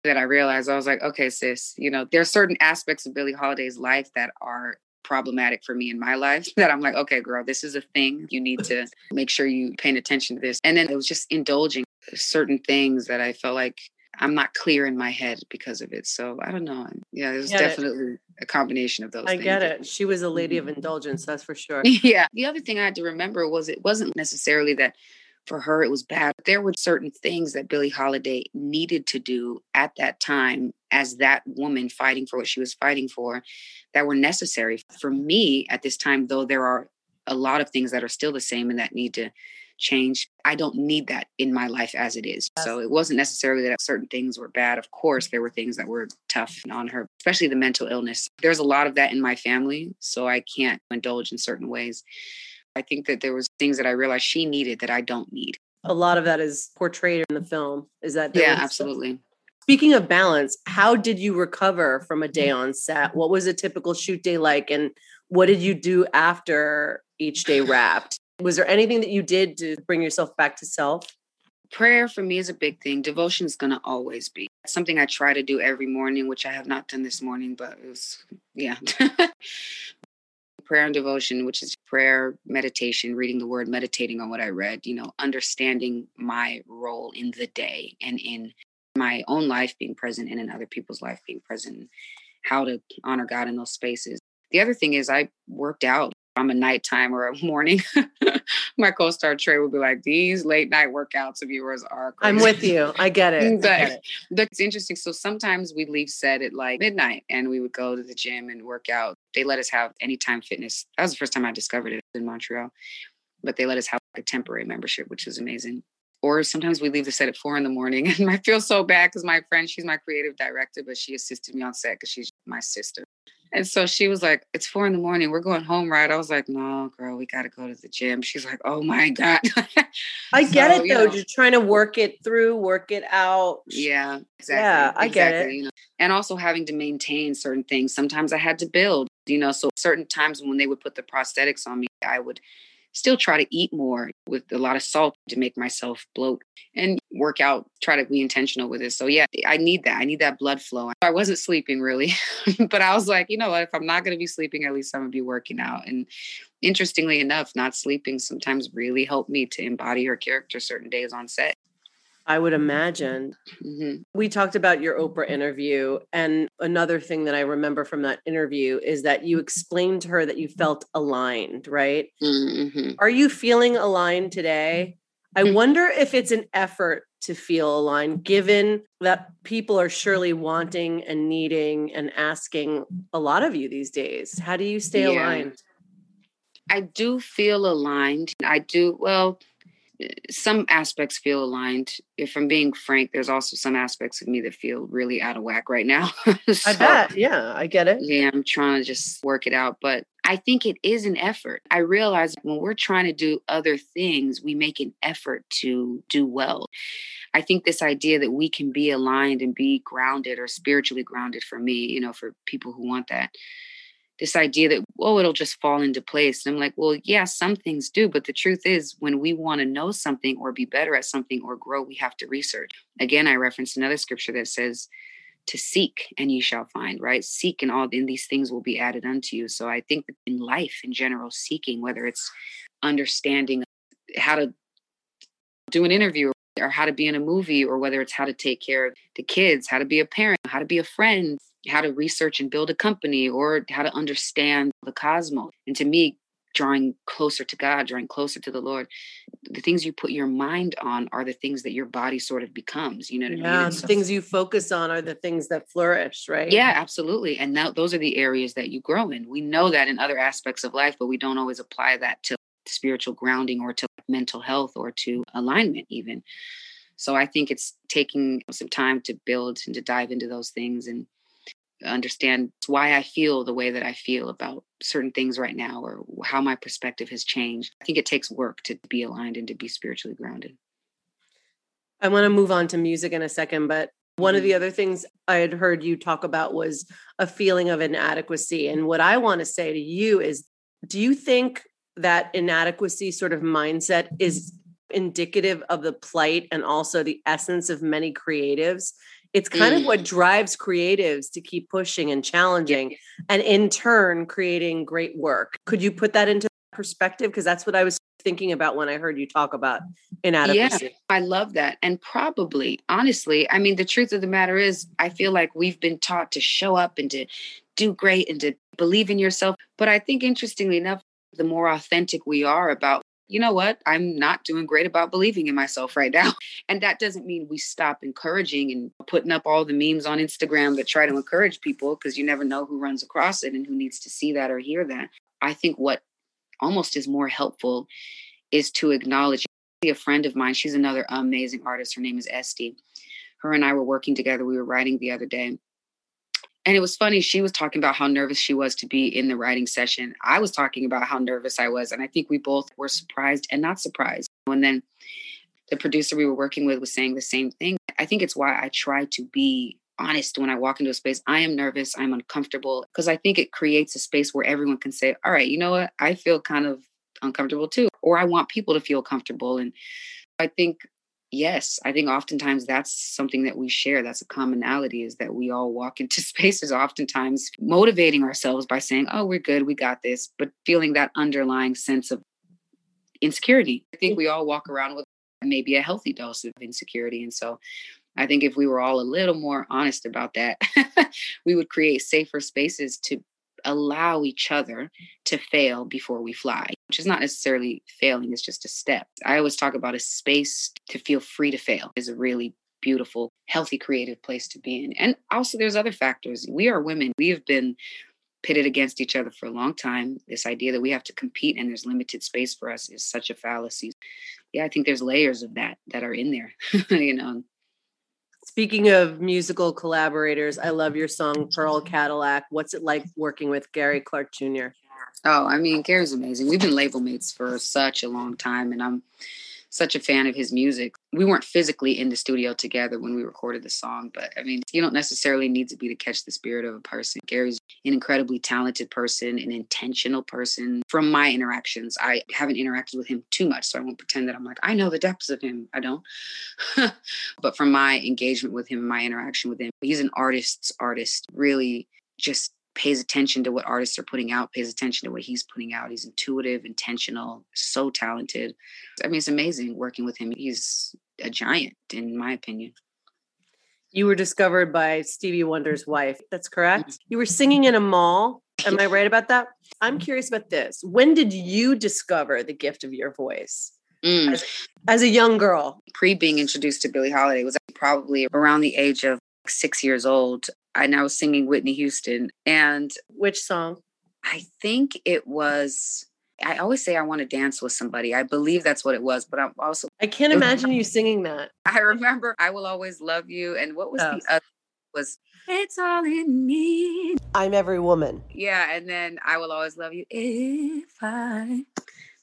S2: that I realized. I was like, okay, sis, you know, there are certain aspects of Billie Holiday's life that are problematic for me in my life that I'm like, okay, girl, this is a thing. You need to make sure you paying attention to this. And then it was just indulging certain things that I felt like I'm not clear in my head because of it. So I don't know. Yeah, it was definitely it. a combination of those.
S1: I
S2: things.
S1: get it. She was a lady of mm-hmm. indulgence, that's for sure.
S2: Yeah. The other thing I had to remember was it wasn't necessarily that for her it was bad. There were certain things that Billie Holiday needed to do at that time as that woman fighting for what she was fighting for that were necessary for me at this time though there are a lot of things that are still the same and that need to change. I don't need that in my life as it is. So it wasn't necessarily that certain things were bad. Of course, there were things that were tough on her, especially the mental illness. There's a lot of that in my family, so I can't indulge in certain ways. I think that there was things that I realized she needed that I don't need.
S1: A lot of that is portrayed in the film. Is that
S2: Yeah, absolutely.
S1: Speaking of balance, how did you recover from a mm-hmm. day on set? What was a typical shoot day like and what did you do after each day wrapped? Was there anything that you did to bring yourself back to self?
S2: Prayer for me is a big thing. Devotion is going to always be something I try to do every morning, which I have not done this morning, but it was, yeah. prayer and devotion, which is prayer, meditation, reading the word, meditating on what I read, you know, understanding my role in the day and in my own life being present and in other people's life being present, how to honor God in those spaces. The other thing is I worked out I'm a nighttime or a morning, my co-star Trey would be like, "These late night workouts of yours are."
S1: Crazy. I'm with you. I get it.
S2: but, get it. it's interesting. So sometimes we leave set at like midnight, and we would go to the gym and work out. They let us have anytime fitness. That was the first time I discovered it in Montreal. But they let us have a temporary membership, which is amazing. Or sometimes we leave the set at four in the morning, and I feel so bad because my friend, she's my creative director, but she assisted me on set because she's my sister. And so she was like, It's four in the morning. We're going home, right? I was like, No, girl, we got to go to the gym. She's like, Oh my God.
S1: I get so, it though. Know, just trying to work it through, work it out.
S2: Yeah,
S1: exactly. Yeah, I
S2: exactly,
S1: get it.
S2: You know? And also having to maintain certain things. Sometimes I had to build, you know, so certain times when they would put the prosthetics on me, I would still try to eat more with a lot of salt to make myself bloat and work out, try to be intentional with it. So yeah, I need that. I need that blood flow. I wasn't sleeping really, but I was like, you know what, if I'm not going to be sleeping, at least I'm going to be working out. And interestingly enough, not sleeping sometimes really helped me to embody her character certain days on set.
S1: I would imagine. Mm-hmm. We talked about your Oprah interview. And another thing that I remember from that interview is that you explained to her that you felt aligned, right? Mm-hmm. Are you feeling aligned today? I mm-hmm. wonder if it's an effort to feel aligned, given that people are surely wanting and needing and asking a lot of you these days. How do you stay yeah. aligned?
S2: I do feel aligned. I do, well, some aspects feel aligned. If I'm being frank, there's also some aspects of me that feel really out of whack right now.
S1: so, I bet. Yeah, I get it.
S2: Yeah, I'm trying to just work it out. But I think it is an effort. I realize when we're trying to do other things, we make an effort to do well. I think this idea that we can be aligned and be grounded or spiritually grounded for me, you know, for people who want that this idea that oh it'll just fall into place. And i'm like well yeah some things do but the truth is when we want to know something or be better at something or grow we have to research. Again i referenced another scripture that says to seek and ye shall find right? Seek and all in these things will be added unto you. So i think in life in general seeking whether it's understanding how to do an interview or how to be in a movie or whether it's how to take care of the kids how to be a parent how to be a friend how to research and build a company or how to understand the cosmos. And to me, drawing closer to God, drawing closer to the Lord, the things you put your mind on are the things that your body sort of becomes. You know what
S1: yeah,
S2: I mean?
S1: So, things you focus on are the things that flourish, right?
S2: Yeah, absolutely. And now those are the areas that you grow in. We know that in other aspects of life, but we don't always apply that to spiritual grounding or to mental health or to alignment, even. So I think it's taking some time to build and to dive into those things and understand why I feel the way that I feel about certain things right now or how my perspective has changed. I think it takes work to be aligned and to be spiritually grounded.
S1: I want to move on to music in a second, but one of the mm-hmm. other things I had heard you talk about was a feeling of inadequacy. And what I want to say to you is do you think that inadequacy sort of mindset is indicative of the plight and also the essence of many creatives it's kind mm. of what drives creatives to keep pushing and challenging and in turn creating great work. Could you put that into perspective? Because that's what i was thinking about when i heard you talk about inadequacy.
S2: Yeah i love that and probably honestly i mean the truth of the matter is i feel like we've been taught to show up and to do great and to believe in yourself but i think interestingly enough the more authentic we are about you know what? I'm not doing great about believing in myself right now. And that doesn't mean we stop encouraging and putting up all the memes on Instagram that try to encourage people because you never know who runs across it and who needs to see that or hear that. I think what almost is more helpful is to acknowledge a friend of mine. She's another amazing artist. Her name is Esty. Her and I were working together. We were writing the other day and it was funny. She was talking about how nervous she was to be in the writing session. I was talking about how nervous I was. And I think we both were surprised and not surprised. And then the producer we were working with was saying the same thing. I think it's why I try to be honest when I walk into a space. I am nervous, I'm uncomfortable, because I think it creates a space where everyone can say, All right, you know what? I feel kind of uncomfortable too. Or I want people to feel comfortable. And I think yes i think oftentimes that's something that we share that's a commonality is that we all walk into spaces oftentimes motivating ourselves by saying oh we're good we got this but feeling that underlying sense of insecurity. I think we all walk around with maybe a healthy dose of insecurity and so i think if we were all a little more honest about that we would create safer spaces to allow each other to fail before we fly, which is not necessarily failing, it's just a step. I always talk about a space to feel free to fail is a really beautiful, healthy, creative place to be in. And also, there's other factors. We are women, we have been pitted against each other for a long time. This idea that we have to compete and there's limited space for us is such a fallacy. Yeah, I think there's layers of that that are in there, you know.
S1: Speaking of musical collaborators, I love your song Pearl Cadillac. What's it like working with Gary Clark Jr.?
S2: Oh, I mean, Gary's amazing. We've been label mates for such a long time, and I'm such a fan of his music. We weren't physically in the studio together when we recorded the song, but I mean, you don't necessarily need to be to catch the spirit of a person. Gary's an incredibly talented person, an intentional person. From my interactions, I haven't interacted with him too much, so I won't pretend that I'm like, I know the depths of him. I don't. but from my engagement with him, my interaction with him, he's an artist's artist, really just pays attention to what artists are putting out, pays attention to what he's putting out. He's intuitive, intentional, so talented. I mean, it's amazing working with him. He's a giant, in my opinion.
S1: You were discovered by Stevie Wonder's wife. That's correct. Mm-hmm. You were singing in a mall. Am I right about that? I'm curious about this. When did you discover the gift of your voice? Mm. As, as, a young girl?
S2: Pre being introduced to Billie Holiday was probably around the age of six years old. I now was singing Whitney Houston. And
S1: which song?
S2: I think it was. I always say I want to dance with somebody. I believe that's what it was, but I'm also.
S1: I can't imagine you singing that.
S2: I remember "I Will Always Love You," and what was oh. the other? Was it's all in me.
S1: I'm every woman.
S2: Yeah, and then I will always love you if I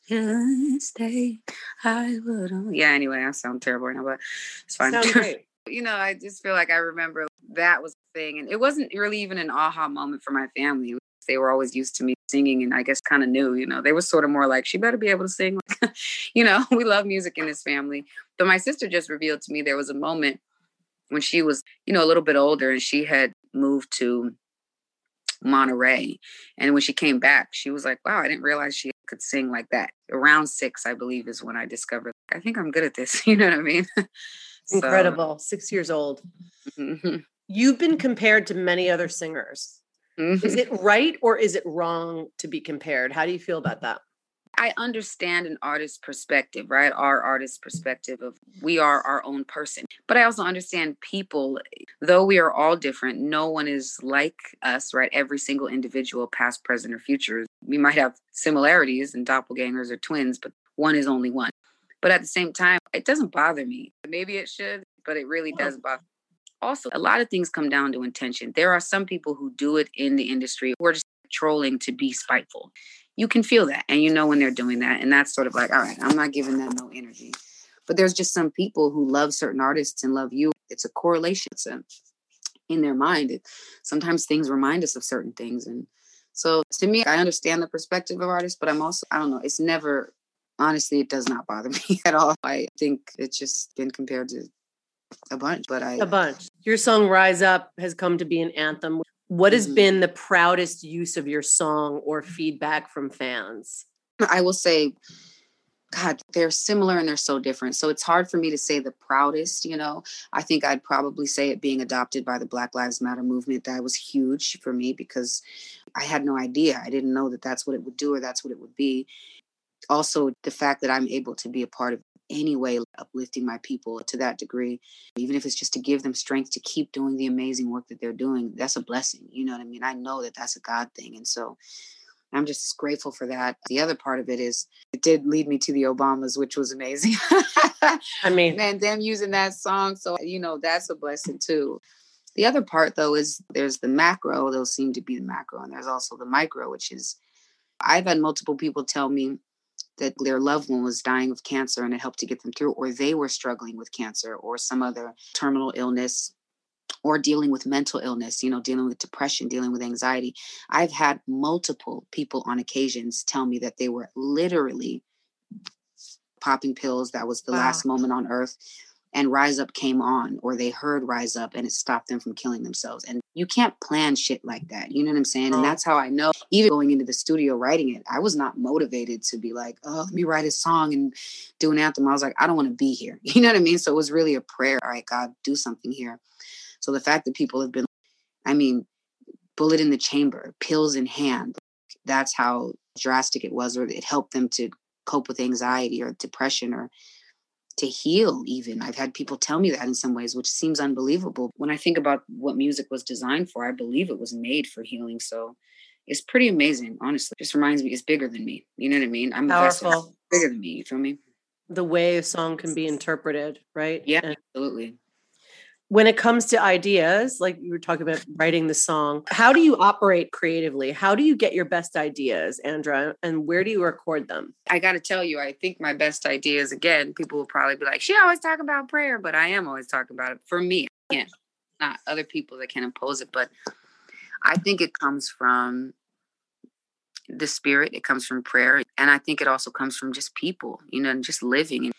S2: could stay. I would. Yeah. Anyway, I sound terrible right now, but it's fine. Sound great. you know, I just feel like I remember that was the thing. And it wasn't really even an aha moment for my family. They were always used to me singing and I guess kind of knew, you know, they were sort of more like, she better be able to sing. you know, we love music in this family. But my sister just revealed to me there was a moment when she was, you know, a little bit older and she had moved to Monterey. And when she came back, she was like, wow, I didn't realize she could sing like that. Around six, I believe, is when I discovered, I think I'm good at this. You know what I mean?
S1: Incredible. So. Six years old. Mm-hmm. You've been compared to many other singers. Mm-hmm. Is it right or is it wrong to be compared? How do you feel about that?
S2: I understand an artist's perspective, right? Our artist's perspective of we are our own person. But I also understand people, though we are all different, no one is like us, right? Every single individual, past, present, or future. We might have similarities and doppelgangers or twins, but one is only one. But at the same time, it doesn't bother me. Maybe it should, but it really does bother also a lot of things come down to intention. There are some people who do it in the industry who are just trolling to be spiteful. You can feel that and you know when they're doing that and that's sort of like all right i'm not giving them no energy. But there's just some people who love certain artists and love you. It's a correlation it's in their mind. It, sometimes things remind us of certain things and so to me i understand the perspective of artists but i'm also i don't know it's never honestly it does not bother me at all. I think it's just been compared to a bunch, but I
S1: a bunch. Your song "Rise Up" has come to be an anthem. What has mm-hmm. been the proudest use of your song or feedback from fans?
S2: I will say, God, they're similar and they're so different. So it's hard for me to say the proudest, you know. I think I'd probably say it being adopted by the Black Lives Matter movement. That was huge for me because I had no idea. I didn't know that that's what it would do or that's what it would be. also the fact that I'm able to be a part of any way uplifting my people to that degree even if it's just to give them strength to keep doing the amazing work that they're doing that's a blessing you know what i mean? I know that that's a god thing and so i'm just grateful for that. The other part of it is it did lead me to the obamas which was amazing.
S1: I mean
S2: and them using that song so you know that's a blessing too. The other part though is there's the macro those seem to be the macro and there's also the micro which is i've had multiple people tell me that their loved one was dying of cancer and it helped to get them through, or they were struggling with cancer or some other terminal illness or dealing with mental illness, you know, dealing with depression, dealing with anxiety. I've had multiple people on occasions tell me that they were literally popping pills. That was the wow. last moment on earth and Rise Up came on, or they heard Rise Up and it stopped them from killing themselves. And you can't plan shit like that. You know what I'm saying? And that's how I know, even going into the studio writing it, I was not motivated to be like, oh, let me write a song and do an anthem. I was like, I don't want to be here. You know what I mean? So it was really a prayer. All right, God, do something here. So the fact that people have been, I mean, bullet in the chamber, pills in hand, that's how drastic it was, or it helped them to cope with anxiety or depression or to heal even. I've had people tell me that in some ways which seems unbelievable. When i think about what music was designed for i believe it was made for healing. So it's pretty amazing honestly. It just reminds me it's bigger than me. You know what i mean? I'm
S1: powerful.
S2: bigger than me you feel me?
S1: The way a song can be interpreted right?
S2: Yeah and absolutely
S1: when it comes to ideas, like you were talking about writing the song, how do you operate creatively? How do you get your best ideas, Andra, and where do you record them?
S2: I got to tell you, I think my best ideas, again, people will probably be like, she always talk about prayer, but I am always talking about it. For me, I can't, not other people that can impose it, but I think it comes from the spirit, it comes from prayer. And I think it also comes from just people, you know, just living and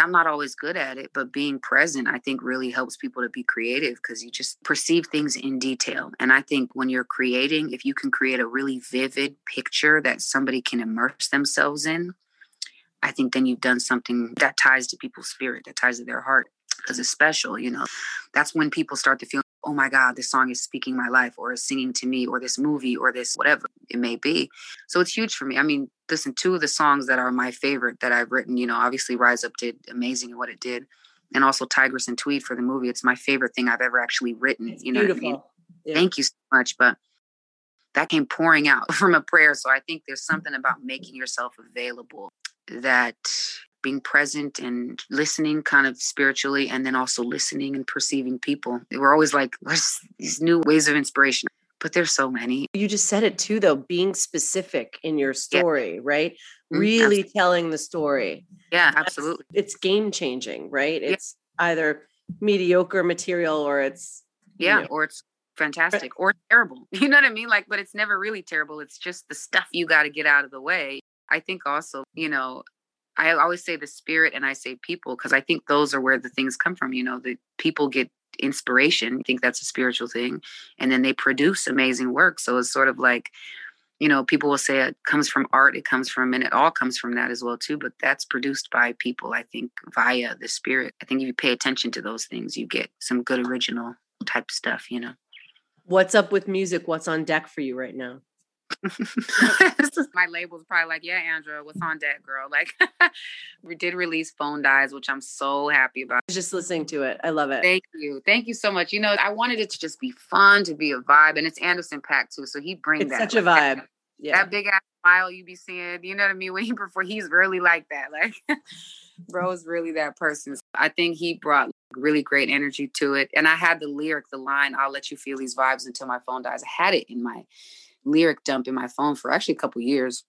S2: I'm not always good at it, but being present, I think really helps people to be creative because you just perceive things in detail. And I think when you're creating, if you can create a really vivid picture that somebody can immerse themselves in, I think then you've done something that ties to people's spirit, that ties to their heart because it's special, you know. That's when people start to feel, oh my God, this song is speaking my life or is singing to me or this movie or this whatever it may be. So it's huge for me. I mean, listen, two of the songs that are my favorite that I've written, you know, obviously Rise Up did amazing in what it did. And also Tigress and Tweed for the movie. It's my favorite thing I've ever actually written. It's you know beautiful. I mean? yeah. Thank you so much. But that came pouring out from a prayer. So I think there's something about making yourself available that being present and listening kind of spiritually and then also listening and perceiving people. We're always like, where's these new ways of inspiration? But there's so many.
S1: You just said it too, though, being specific in your story, yeah. right? Mm-hmm. Really absolutely. telling the story.
S2: Yeah, absolutely.
S1: That's, it's game changing, right? Yeah. It's either mediocre material or it's
S2: yeah, you know, or it's fantastic or terrible. You know what I mean? Like, but it's never really terrible. It's just the stuff you got to get out of the way. I think also, you know, I always say the spirit and I say people because I think those are where the things come from. You know, the people get inspiration. Think that's a spiritual thing. And then they produce amazing work. So it's sort of like, you know, people will say it comes from art, it comes from, and it all comes from that as well, too. But that's produced by people, I think, via the spirit. I think if you pay attention to those things, you get some good original type stuff, you know.
S1: What's up with music? What's on deck for you right now?
S2: my label's probably like, yeah, Andra, what's on deck, girl? Like, we did release Phone Dies, which I'm so happy about.
S1: Just listening to it. I love it.
S2: Thank you. Thank you so much. You know, I wanted it to just be fun, to be a vibe. And it's Anderson .Paak too. So he brings
S1: it's
S2: that.
S1: such a vibe. That,
S2: yeah. That big ass smile you be seeing, you know what I mean? When he before he's really like that. Like, bro's really that person. So I think he brought really great energy to it. And I had the lyric, the line, I'll let you feel these vibes until my phone dies. I had it in my lyric dump in my phone for actually a couple years.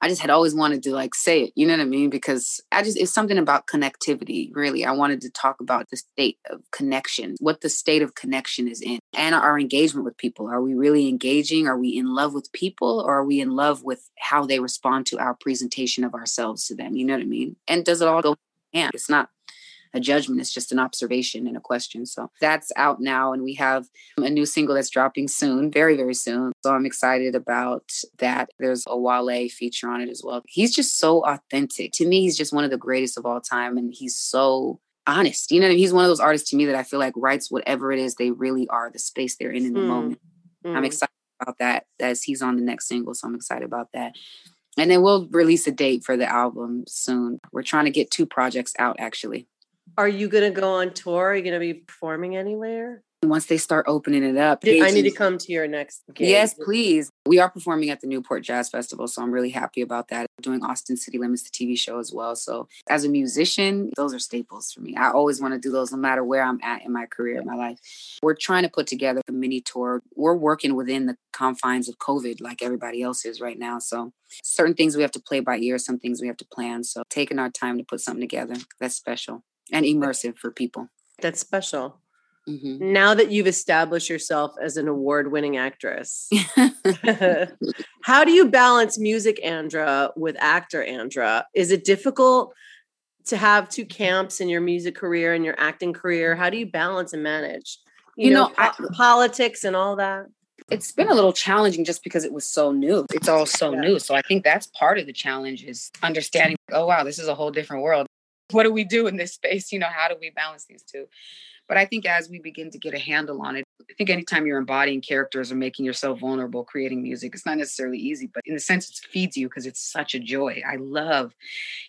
S2: I just had always wanted to like say it, you know what I mean? Because I just, it's something about connectivity, really. I wanted to talk about the state of connection, what the state of connection is in, and our engagement with people. Are we really engaging? Are we in love with people or are we in love with how they respond to our presentation of ourselves to them? You know what I mean? And does it all go hand? It's not a judgment. It's just an observation and a question. So that's out now. And we have a new single that's dropping soon, very, very soon. So I'm excited about that. There's a Wale feature on it as well. He's just so authentic. To me, he's just one of the greatest of all time. And he's so honest. You know, he's one of those artists to me that I feel like writes whatever it is they really are, the space they're in in the mm. moment. Mm. I'm excited about that as he's on the next single. So I'm excited about that. And then we'll release a date for the album soon. We're trying to get two projects out actually.
S1: Are you going to go on tour? Are you going to be performing anywhere?
S2: once they start opening it up.
S1: I need to come to your next
S2: gig. Yes, please. We are performing at the Newport Jazz Festival, so I'm really happy about that. doing Austin City Limits, the TV show as well. So as a musician, those are staples for me. I always want to do those no matter where I'm at in my career, in my life. We're trying to put together a mini tour. We're working within the confines of COVID like everybody else is right now. So certain things we have to play by ear, some things we have to plan. So taking our time to put something together, that's special and immersive for people.
S1: That's special. Mm-hmm. Now that you've established yourself as an award winning actress, how do you balance music Andra with actor Andra? Is it difficult to have two camps in your music career and your acting career? How do you balance and manage? You, you know, know I, politics and all that?
S2: It's been a little challenging just because it was so new. It's all so yeah. new. So I think that's part of the challenge is understanding, oh, wow, this is a whole different world. What do we do in this space? You know, how do we balance these two? But I think as we begin to get a handle on it, I think anytime you're embodying characters or making yourself vulnerable, creating music, it's not necessarily easy, but in the sense it feeds you because it's such a joy. I love,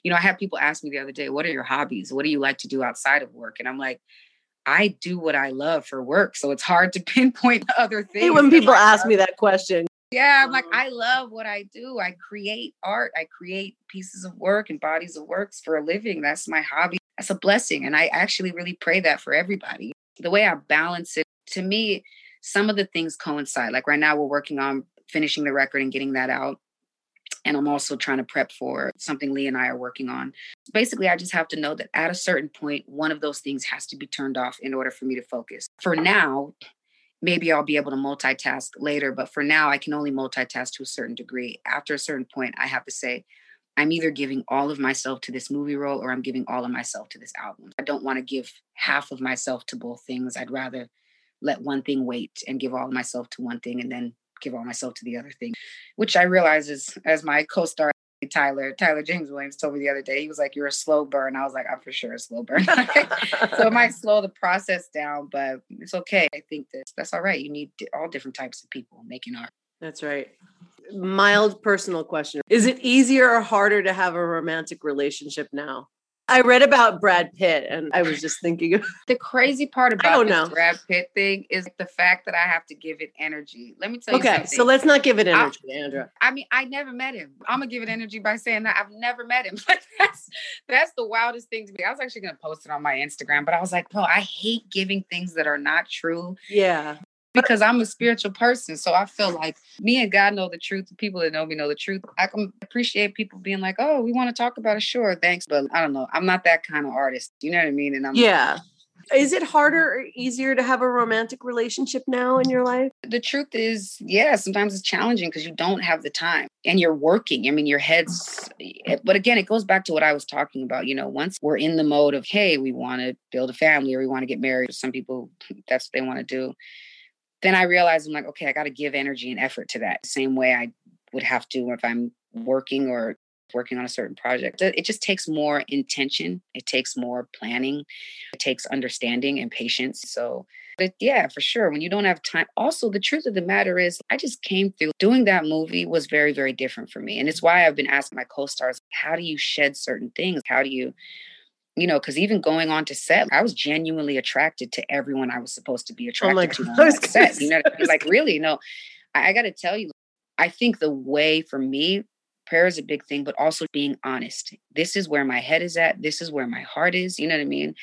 S2: you know, I had people ask me the other day, what are your hobbies? What do you like to do outside of work? And I'm like, I do what I love for work. So it's hard to pinpoint other things. Hey,
S1: when people ask me that question.
S2: Yeah, I'm like, I love what I do. I create art, I create pieces of work and bodies of works for a living. That's my hobby that's a blessing. And I actually really pray that for everybody. The way I balance it, to me, some of the things coincide. Like right now, we're working on finishing the record and getting that out. And I'm also trying to prep for something Lee and I are working on. Basically, I just have to know that at a certain point, one of those things has to be turned off in order for me to focus. For now, maybe I'll be able to multitask later, but for now, I can only multitask to a certain degree. After a certain point, I have to say, I'm either giving all of myself to this movie role or I'm giving all of myself to this album. I don't want to give half of myself to both things. I'd rather let one thing wait and give all of myself to one thing and then give all myself to the other thing, which I realize is, as my co star, Tyler, Tyler James Williams told me the other day, he was like, You're a slow burn. I was like, I'm for sure a slow burn. so it might slow the process down, but it's okay. I think that that's all right. You need all different types of people making art.
S1: That's right mild personal question. Is it easier or harder to have a romantic relationship now? I read about Brad Pitt and I was just thinking of
S2: the crazy part about this Brad Pitt thing is the fact that I have to give it energy. Let me tell
S1: you
S2: Okay,
S1: so let's not give it energy, I, Andra.
S2: I mean, I never met him. I'm gonna give it energy by saying that I've never met him. that's that's the wildest thing to me. I was actually gonna post it on my Instagram, but I was like, bro, I hate giving things that are not true.
S1: Yeah
S2: because I'm a spiritual person. So I feel like me and God know the truth. The people that know me know the truth. I can appreciate people being like, oh, we want to talk about it. Sure, thanks. But I don't know. I'm not that kind of artist. You know what I mean? And I'm
S1: Yeah. Is it harder or easier to have a romantic relationship now in your life?
S2: The truth is, yeah, sometimes it's challenging because you don't have the time and you're working. I mean, your head's, eh, but again, it goes back to what I was talking about. You know, once we're in the mode of, hey, we want to build a family or we want to get married, some people, that's what they want to do then I realized I'm like, okay, I got to give energy and effort to that same way I would have to if I'm working or working on a certain project. It just takes more intention. It takes more planning. It takes understanding and patience. So, but yeah, for sure. When you don't have time, also the truth of the matter is, I just came through doing that movie was very, very different for me. And it's why I've been asking my co stars, how do you shed certain things? How do you you know, because even going on to set, I was genuinely attracted to everyone I was supposed to be oh attracted oh to on set. You know, like really, no, I, I got to tell you, I think the way for me, prayer is a big thing, but also being honest. This is where my head is at. This is where my heart is. You know what I mean?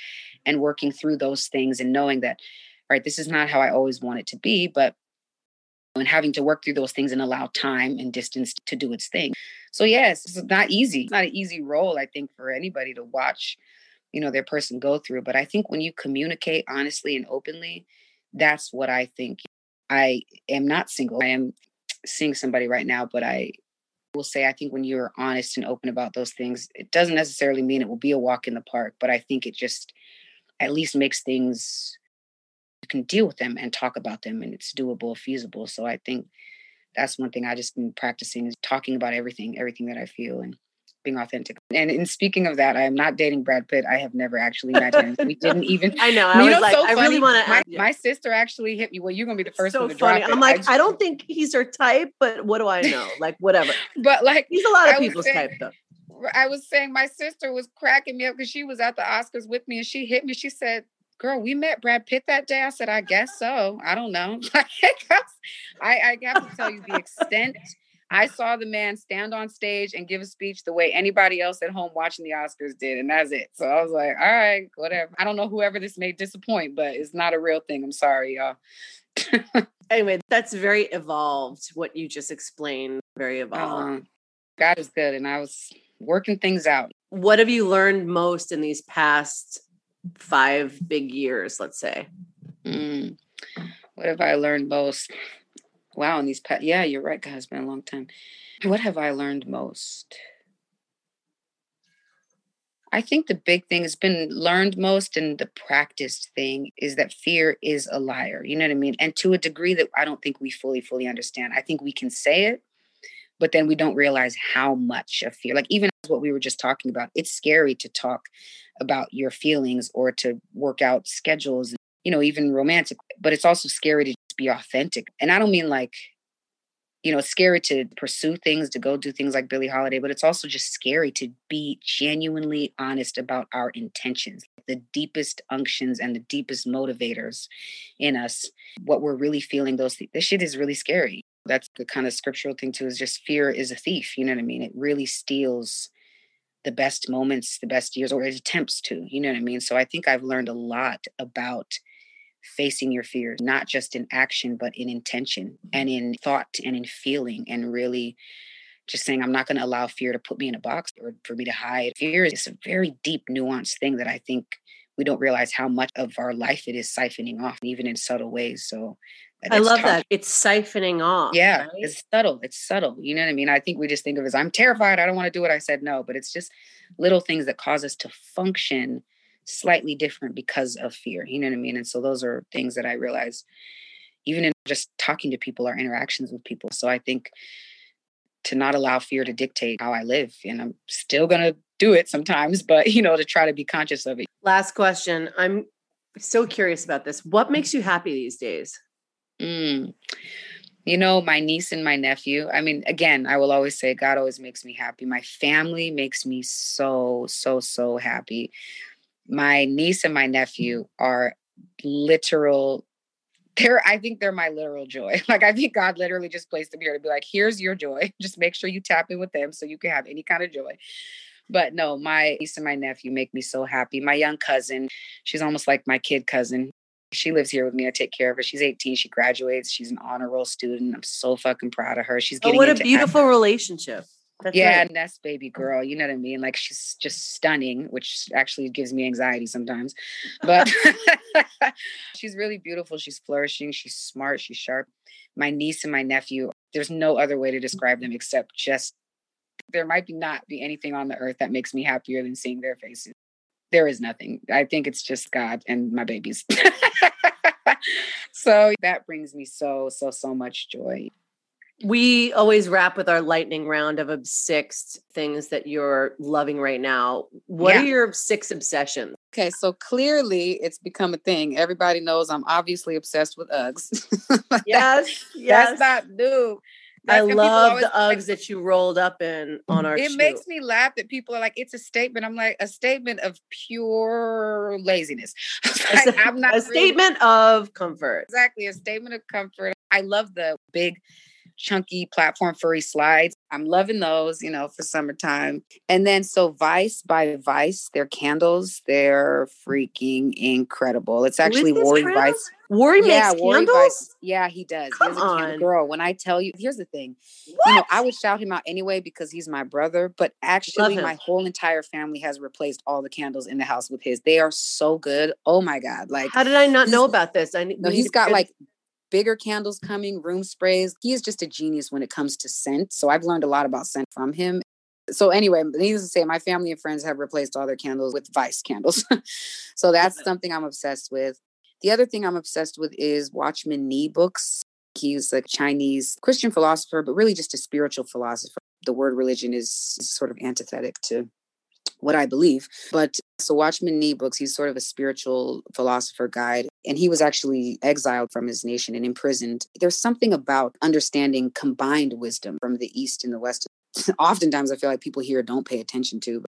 S2: And working through those things and knowing that, right, this is not how I always want it to be, but and having to work through those things and allow time and distance to do its thing. So yes, it's not easy. It's not an easy role, I think, for anybody to watch you know their person go through but i think when you communicate honestly and openly that's what i think. I am not single. I am seeing somebody right now but i will say i think when you're honest and open about those things it doesn't necessarily mean it will be a walk in the park but i think it just at least makes things you can deal with them and talk about them and it's doable feasible. So i think that's one thing i just been practicing is talking about everything everything that i feel and being authentic. And in speaking of that, I am not dating Brad Pitt. I have never actually met him. We didn't even.
S1: I know. I
S2: You
S1: was
S2: know,
S1: like,
S2: so
S1: I really want to.
S2: my sister actually hit me. Well, you're gonna be the first
S1: so
S2: one to
S1: funny.
S2: drop.
S1: I'm like,
S2: just-
S1: I don't think he's her type, but what do I know? Like, whatever.
S2: But like,
S1: He's a lot of
S2: I
S1: people's
S2: saying-
S1: type, though.
S2: I was saying my sister was cracking me up because she was at the Oscars with me and she hit me. She said, Girl, we met Brad Pitt that day. I said, I guess so. I don't know. I, I have to tell you the extent. I saw the man stand on stage and give a speech the way anybody else at home watching the Oscars did. And that's it. So I was like, all right, whatever. I don't know whoever this may disappoint, but it's not a real thing. I'm sorry, y'all.
S1: Anyway, that's very evolved. What you just explained, very evolved.
S2: Um, God is good. And I was working things out.
S1: what have you learned most in these past five big years? Let's say.
S2: Mm. What have I learned most? Wow, and these past, yeah, you're right, God. It's been a long time. What have I learned most? I think the big thing has been learned most and the practiced thing is that fear is a liar. You know what I mean? And to a degree that I don't think we fully, fully understand. I think we can say it, but then we don't realize how much of fear, like even what we were just talking about, it's scary to talk about your feelings or to work out schedules, you know, even romantic, but it's also scary to be authentic. And I don't mean like, you know, scary to pursue things, to go do things like Billie Holiday, but it's also just scary to be genuinely honest about our intentions, the deepest unctions and the deepest motivators in us, what we're really feeling. Those th- this shit is really scary. That's the kind of scriptural thing too. Is just fear is a thief. You know what I mean? It really steals the best moments, the best years, or it attempts to. You know what I mean? So I think I've learned a lot about facing your fears, not just in action, but in intention mm-hmm. and in thought and in feeling, and really just saying, I'm not going to allow fear to put me in a box or for me to hide. Fear is a very deep, nuanced thing that I think we don't realize how much of our life it is siphoning off, even in subtle ways. So
S1: I love
S2: tough.
S1: that. It's siphoning off.
S2: Yeah,
S1: right?
S2: it's subtle. It's subtle. You know what I mean? I think we just think of it as I'm terrified. I don't want to do what I said no, but it's just little things that cause us to function slightly different because of fear. You know what I mean? And so those are things that I realize even in just talking to people, our interactions with people. So I think to not allow fear to dictate how I live, and I'm still gonna do it sometimes, but you know, to try to be conscious of it.
S1: Last question. I'm so curious about this. What makes you happy these days?
S2: Mm. You know, my niece and my nephew. I mean, again, I will always say God always makes me happy. My family makes me so, so, so happy. My niece and my nephew are literal. They're, I think they're my literal joy. Like, I think God literally just placed them here to be like, here's your joy. Just make sure you tap in with them so you can have any kind of joy. But no, my niece and my nephew make me so happy. My young cousin, she's almost like my kid cousin. She lives here with me. I take care of her. She's 18. She graduates. She's an honor roll student. I'm so fucking proud of her. She's
S1: Oh,
S2: getting
S1: what a beautiful relationship. That's
S2: yeah,
S1: right.
S2: and that's baby girl. You know what I mean? Like she's just stunning, which actually gives me anxiety sometimes. But she's really beautiful. She's flourishing. She's smart. She's sharp. My niece and my nephew. There's no other way to describe them except just there might be not be anything on the earth that makes me happier than seeing their faces. There is nothing. I think it's just God and my babies. so that brings me so so so much joy.
S1: We always wrap with our lightning round of six things that you're loving right now. What
S2: Yeah.
S1: are your six obsessions?
S2: Okay, so clearly it's become a thing. Everybody knows I'm obviously obsessed with Uggs.
S1: Yes, yes.
S2: That's not new.
S1: I
S2: and people
S1: love
S2: always
S1: the
S2: like-
S1: Uggs that you rolled up in on our
S2: It
S1: shoot.
S2: makes me laugh that people are like, it's a statement. I'm like, a statement of pure laziness. Like,
S1: a,
S2: I'm not
S1: a
S2: really-
S1: statement of comfort.
S2: exactly a statement of comfort. I love the big chunky platform furry slides. I'm loving those, you know, for summertime. And then so Vice by Vice, their candles, they're freaking incredible. It's actually
S1: crap?
S2: Vice.
S1: Worry
S2: yeah,
S1: makes candles.
S2: Vice. Yeah, he does.
S1: Come
S2: he has a
S1: on.
S2: girl. When I tell you, here's the thing.
S1: What?
S2: You know, I would shout him out anyway because he's my brother, but actually, my whole entire family has replaced all the candles in the house with his. They are so good. Oh my God. Like,
S1: How did I not know about this? I
S2: no, he's got like bigger candles coming, room sprays. He is just a genius when it comes to scent. So I've learned a lot about scent from him. So anyway, needless to say, my family and friends have replaced all their candles with Vice candles. so that's something I'm obsessed with. The other thing I'm obsessed with is Watchman Nee books. He's a Chinese Christian philosopher, but really just a spiritual philosopher. the word religion is, is sort of antithetic to what I believe. But so Watchman Nee books, he's sort of a spiritual philosopher guide. And he was actually exiled from his nation and imprisoned. There's something about understanding combined wisdom from the East and the West. Oftentimes I feel like people here don't pay attention to.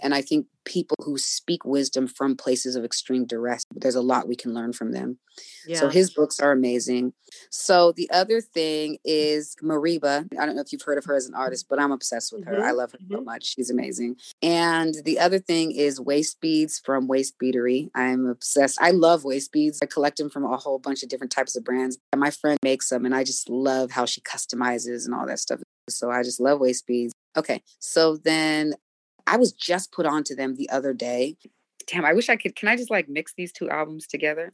S2: And I think people who speak wisdom from places of extreme duress, there's a lot we can learn from them. Yeah. So his books are amazing. So the other thing is Mereba. I don't know if you've heard of her as an artist, but I'm obsessed with her. Mm-hmm. I love her mm-hmm. so much. She's amazing. And the other thing is waist beads from Waist Beadery. I'm obsessed. I love waist beads. I collect them from a whole bunch of different types of brands. And my friend makes them, and I just love how she customizes and all that stuff. So I just love waist beads. Okay. So then I was just put onto them the other day. Damn, I wish I could. Can I just like mix these two albums together?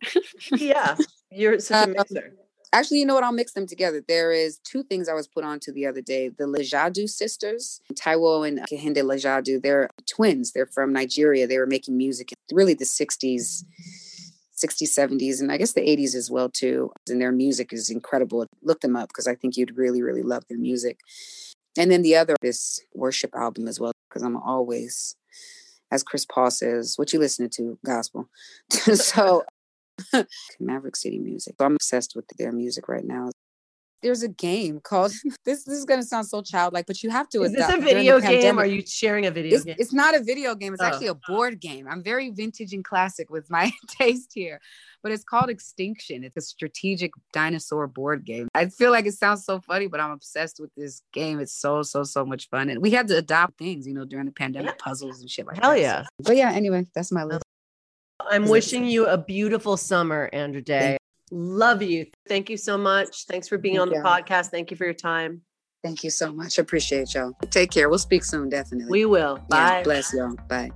S1: yeah, you're such a um, mixer. Um,
S2: actually, you know what? I'll mix them together. There is two things I was put onto the other day. The Lijadu sisters, Taiwo and Kehinde Lijadu, they're twins. They're from Nigeria. They were making music in really the 60s. 60s, 70s, and I guess the 80s as well too. And their music is incredible. Look them up because I think you'd really, really love their music. And then the other, this worship album as well because I'm always, as Chris Paul says, what you listening to, gospel. so Maverick City music. So I'm obsessed with their music right now. There's a game called this. This is gonna sound so childlike, but you have to.
S1: Is this a video game? Are you sharing a video
S2: it's,
S1: game?
S2: It's not a video game. It's oh. actually a board game. I'm very vintage and classic with my taste here but it's called Extinction. It's a strategic dinosaur board game. I feel like it sounds so funny, but I'm obsessed with this game. It's so, so, so much fun. And we had to adopt things, you know, during the pandemic, puzzles and shit like
S1: Hell
S2: that.
S1: Hell yeah.
S2: So, but yeah, anyway, that's my list.
S1: I'm wishing you a beautiful summer, Andra Day. Love you. Thank you so much. Thanks for being Thank on the you. podcast. Thank you for your time.
S2: Thank you so much. Appreciate y'all. Take care. We'll speak soon, definitely.
S1: We will. Bye.
S2: Yeah, bless y'all. Bye.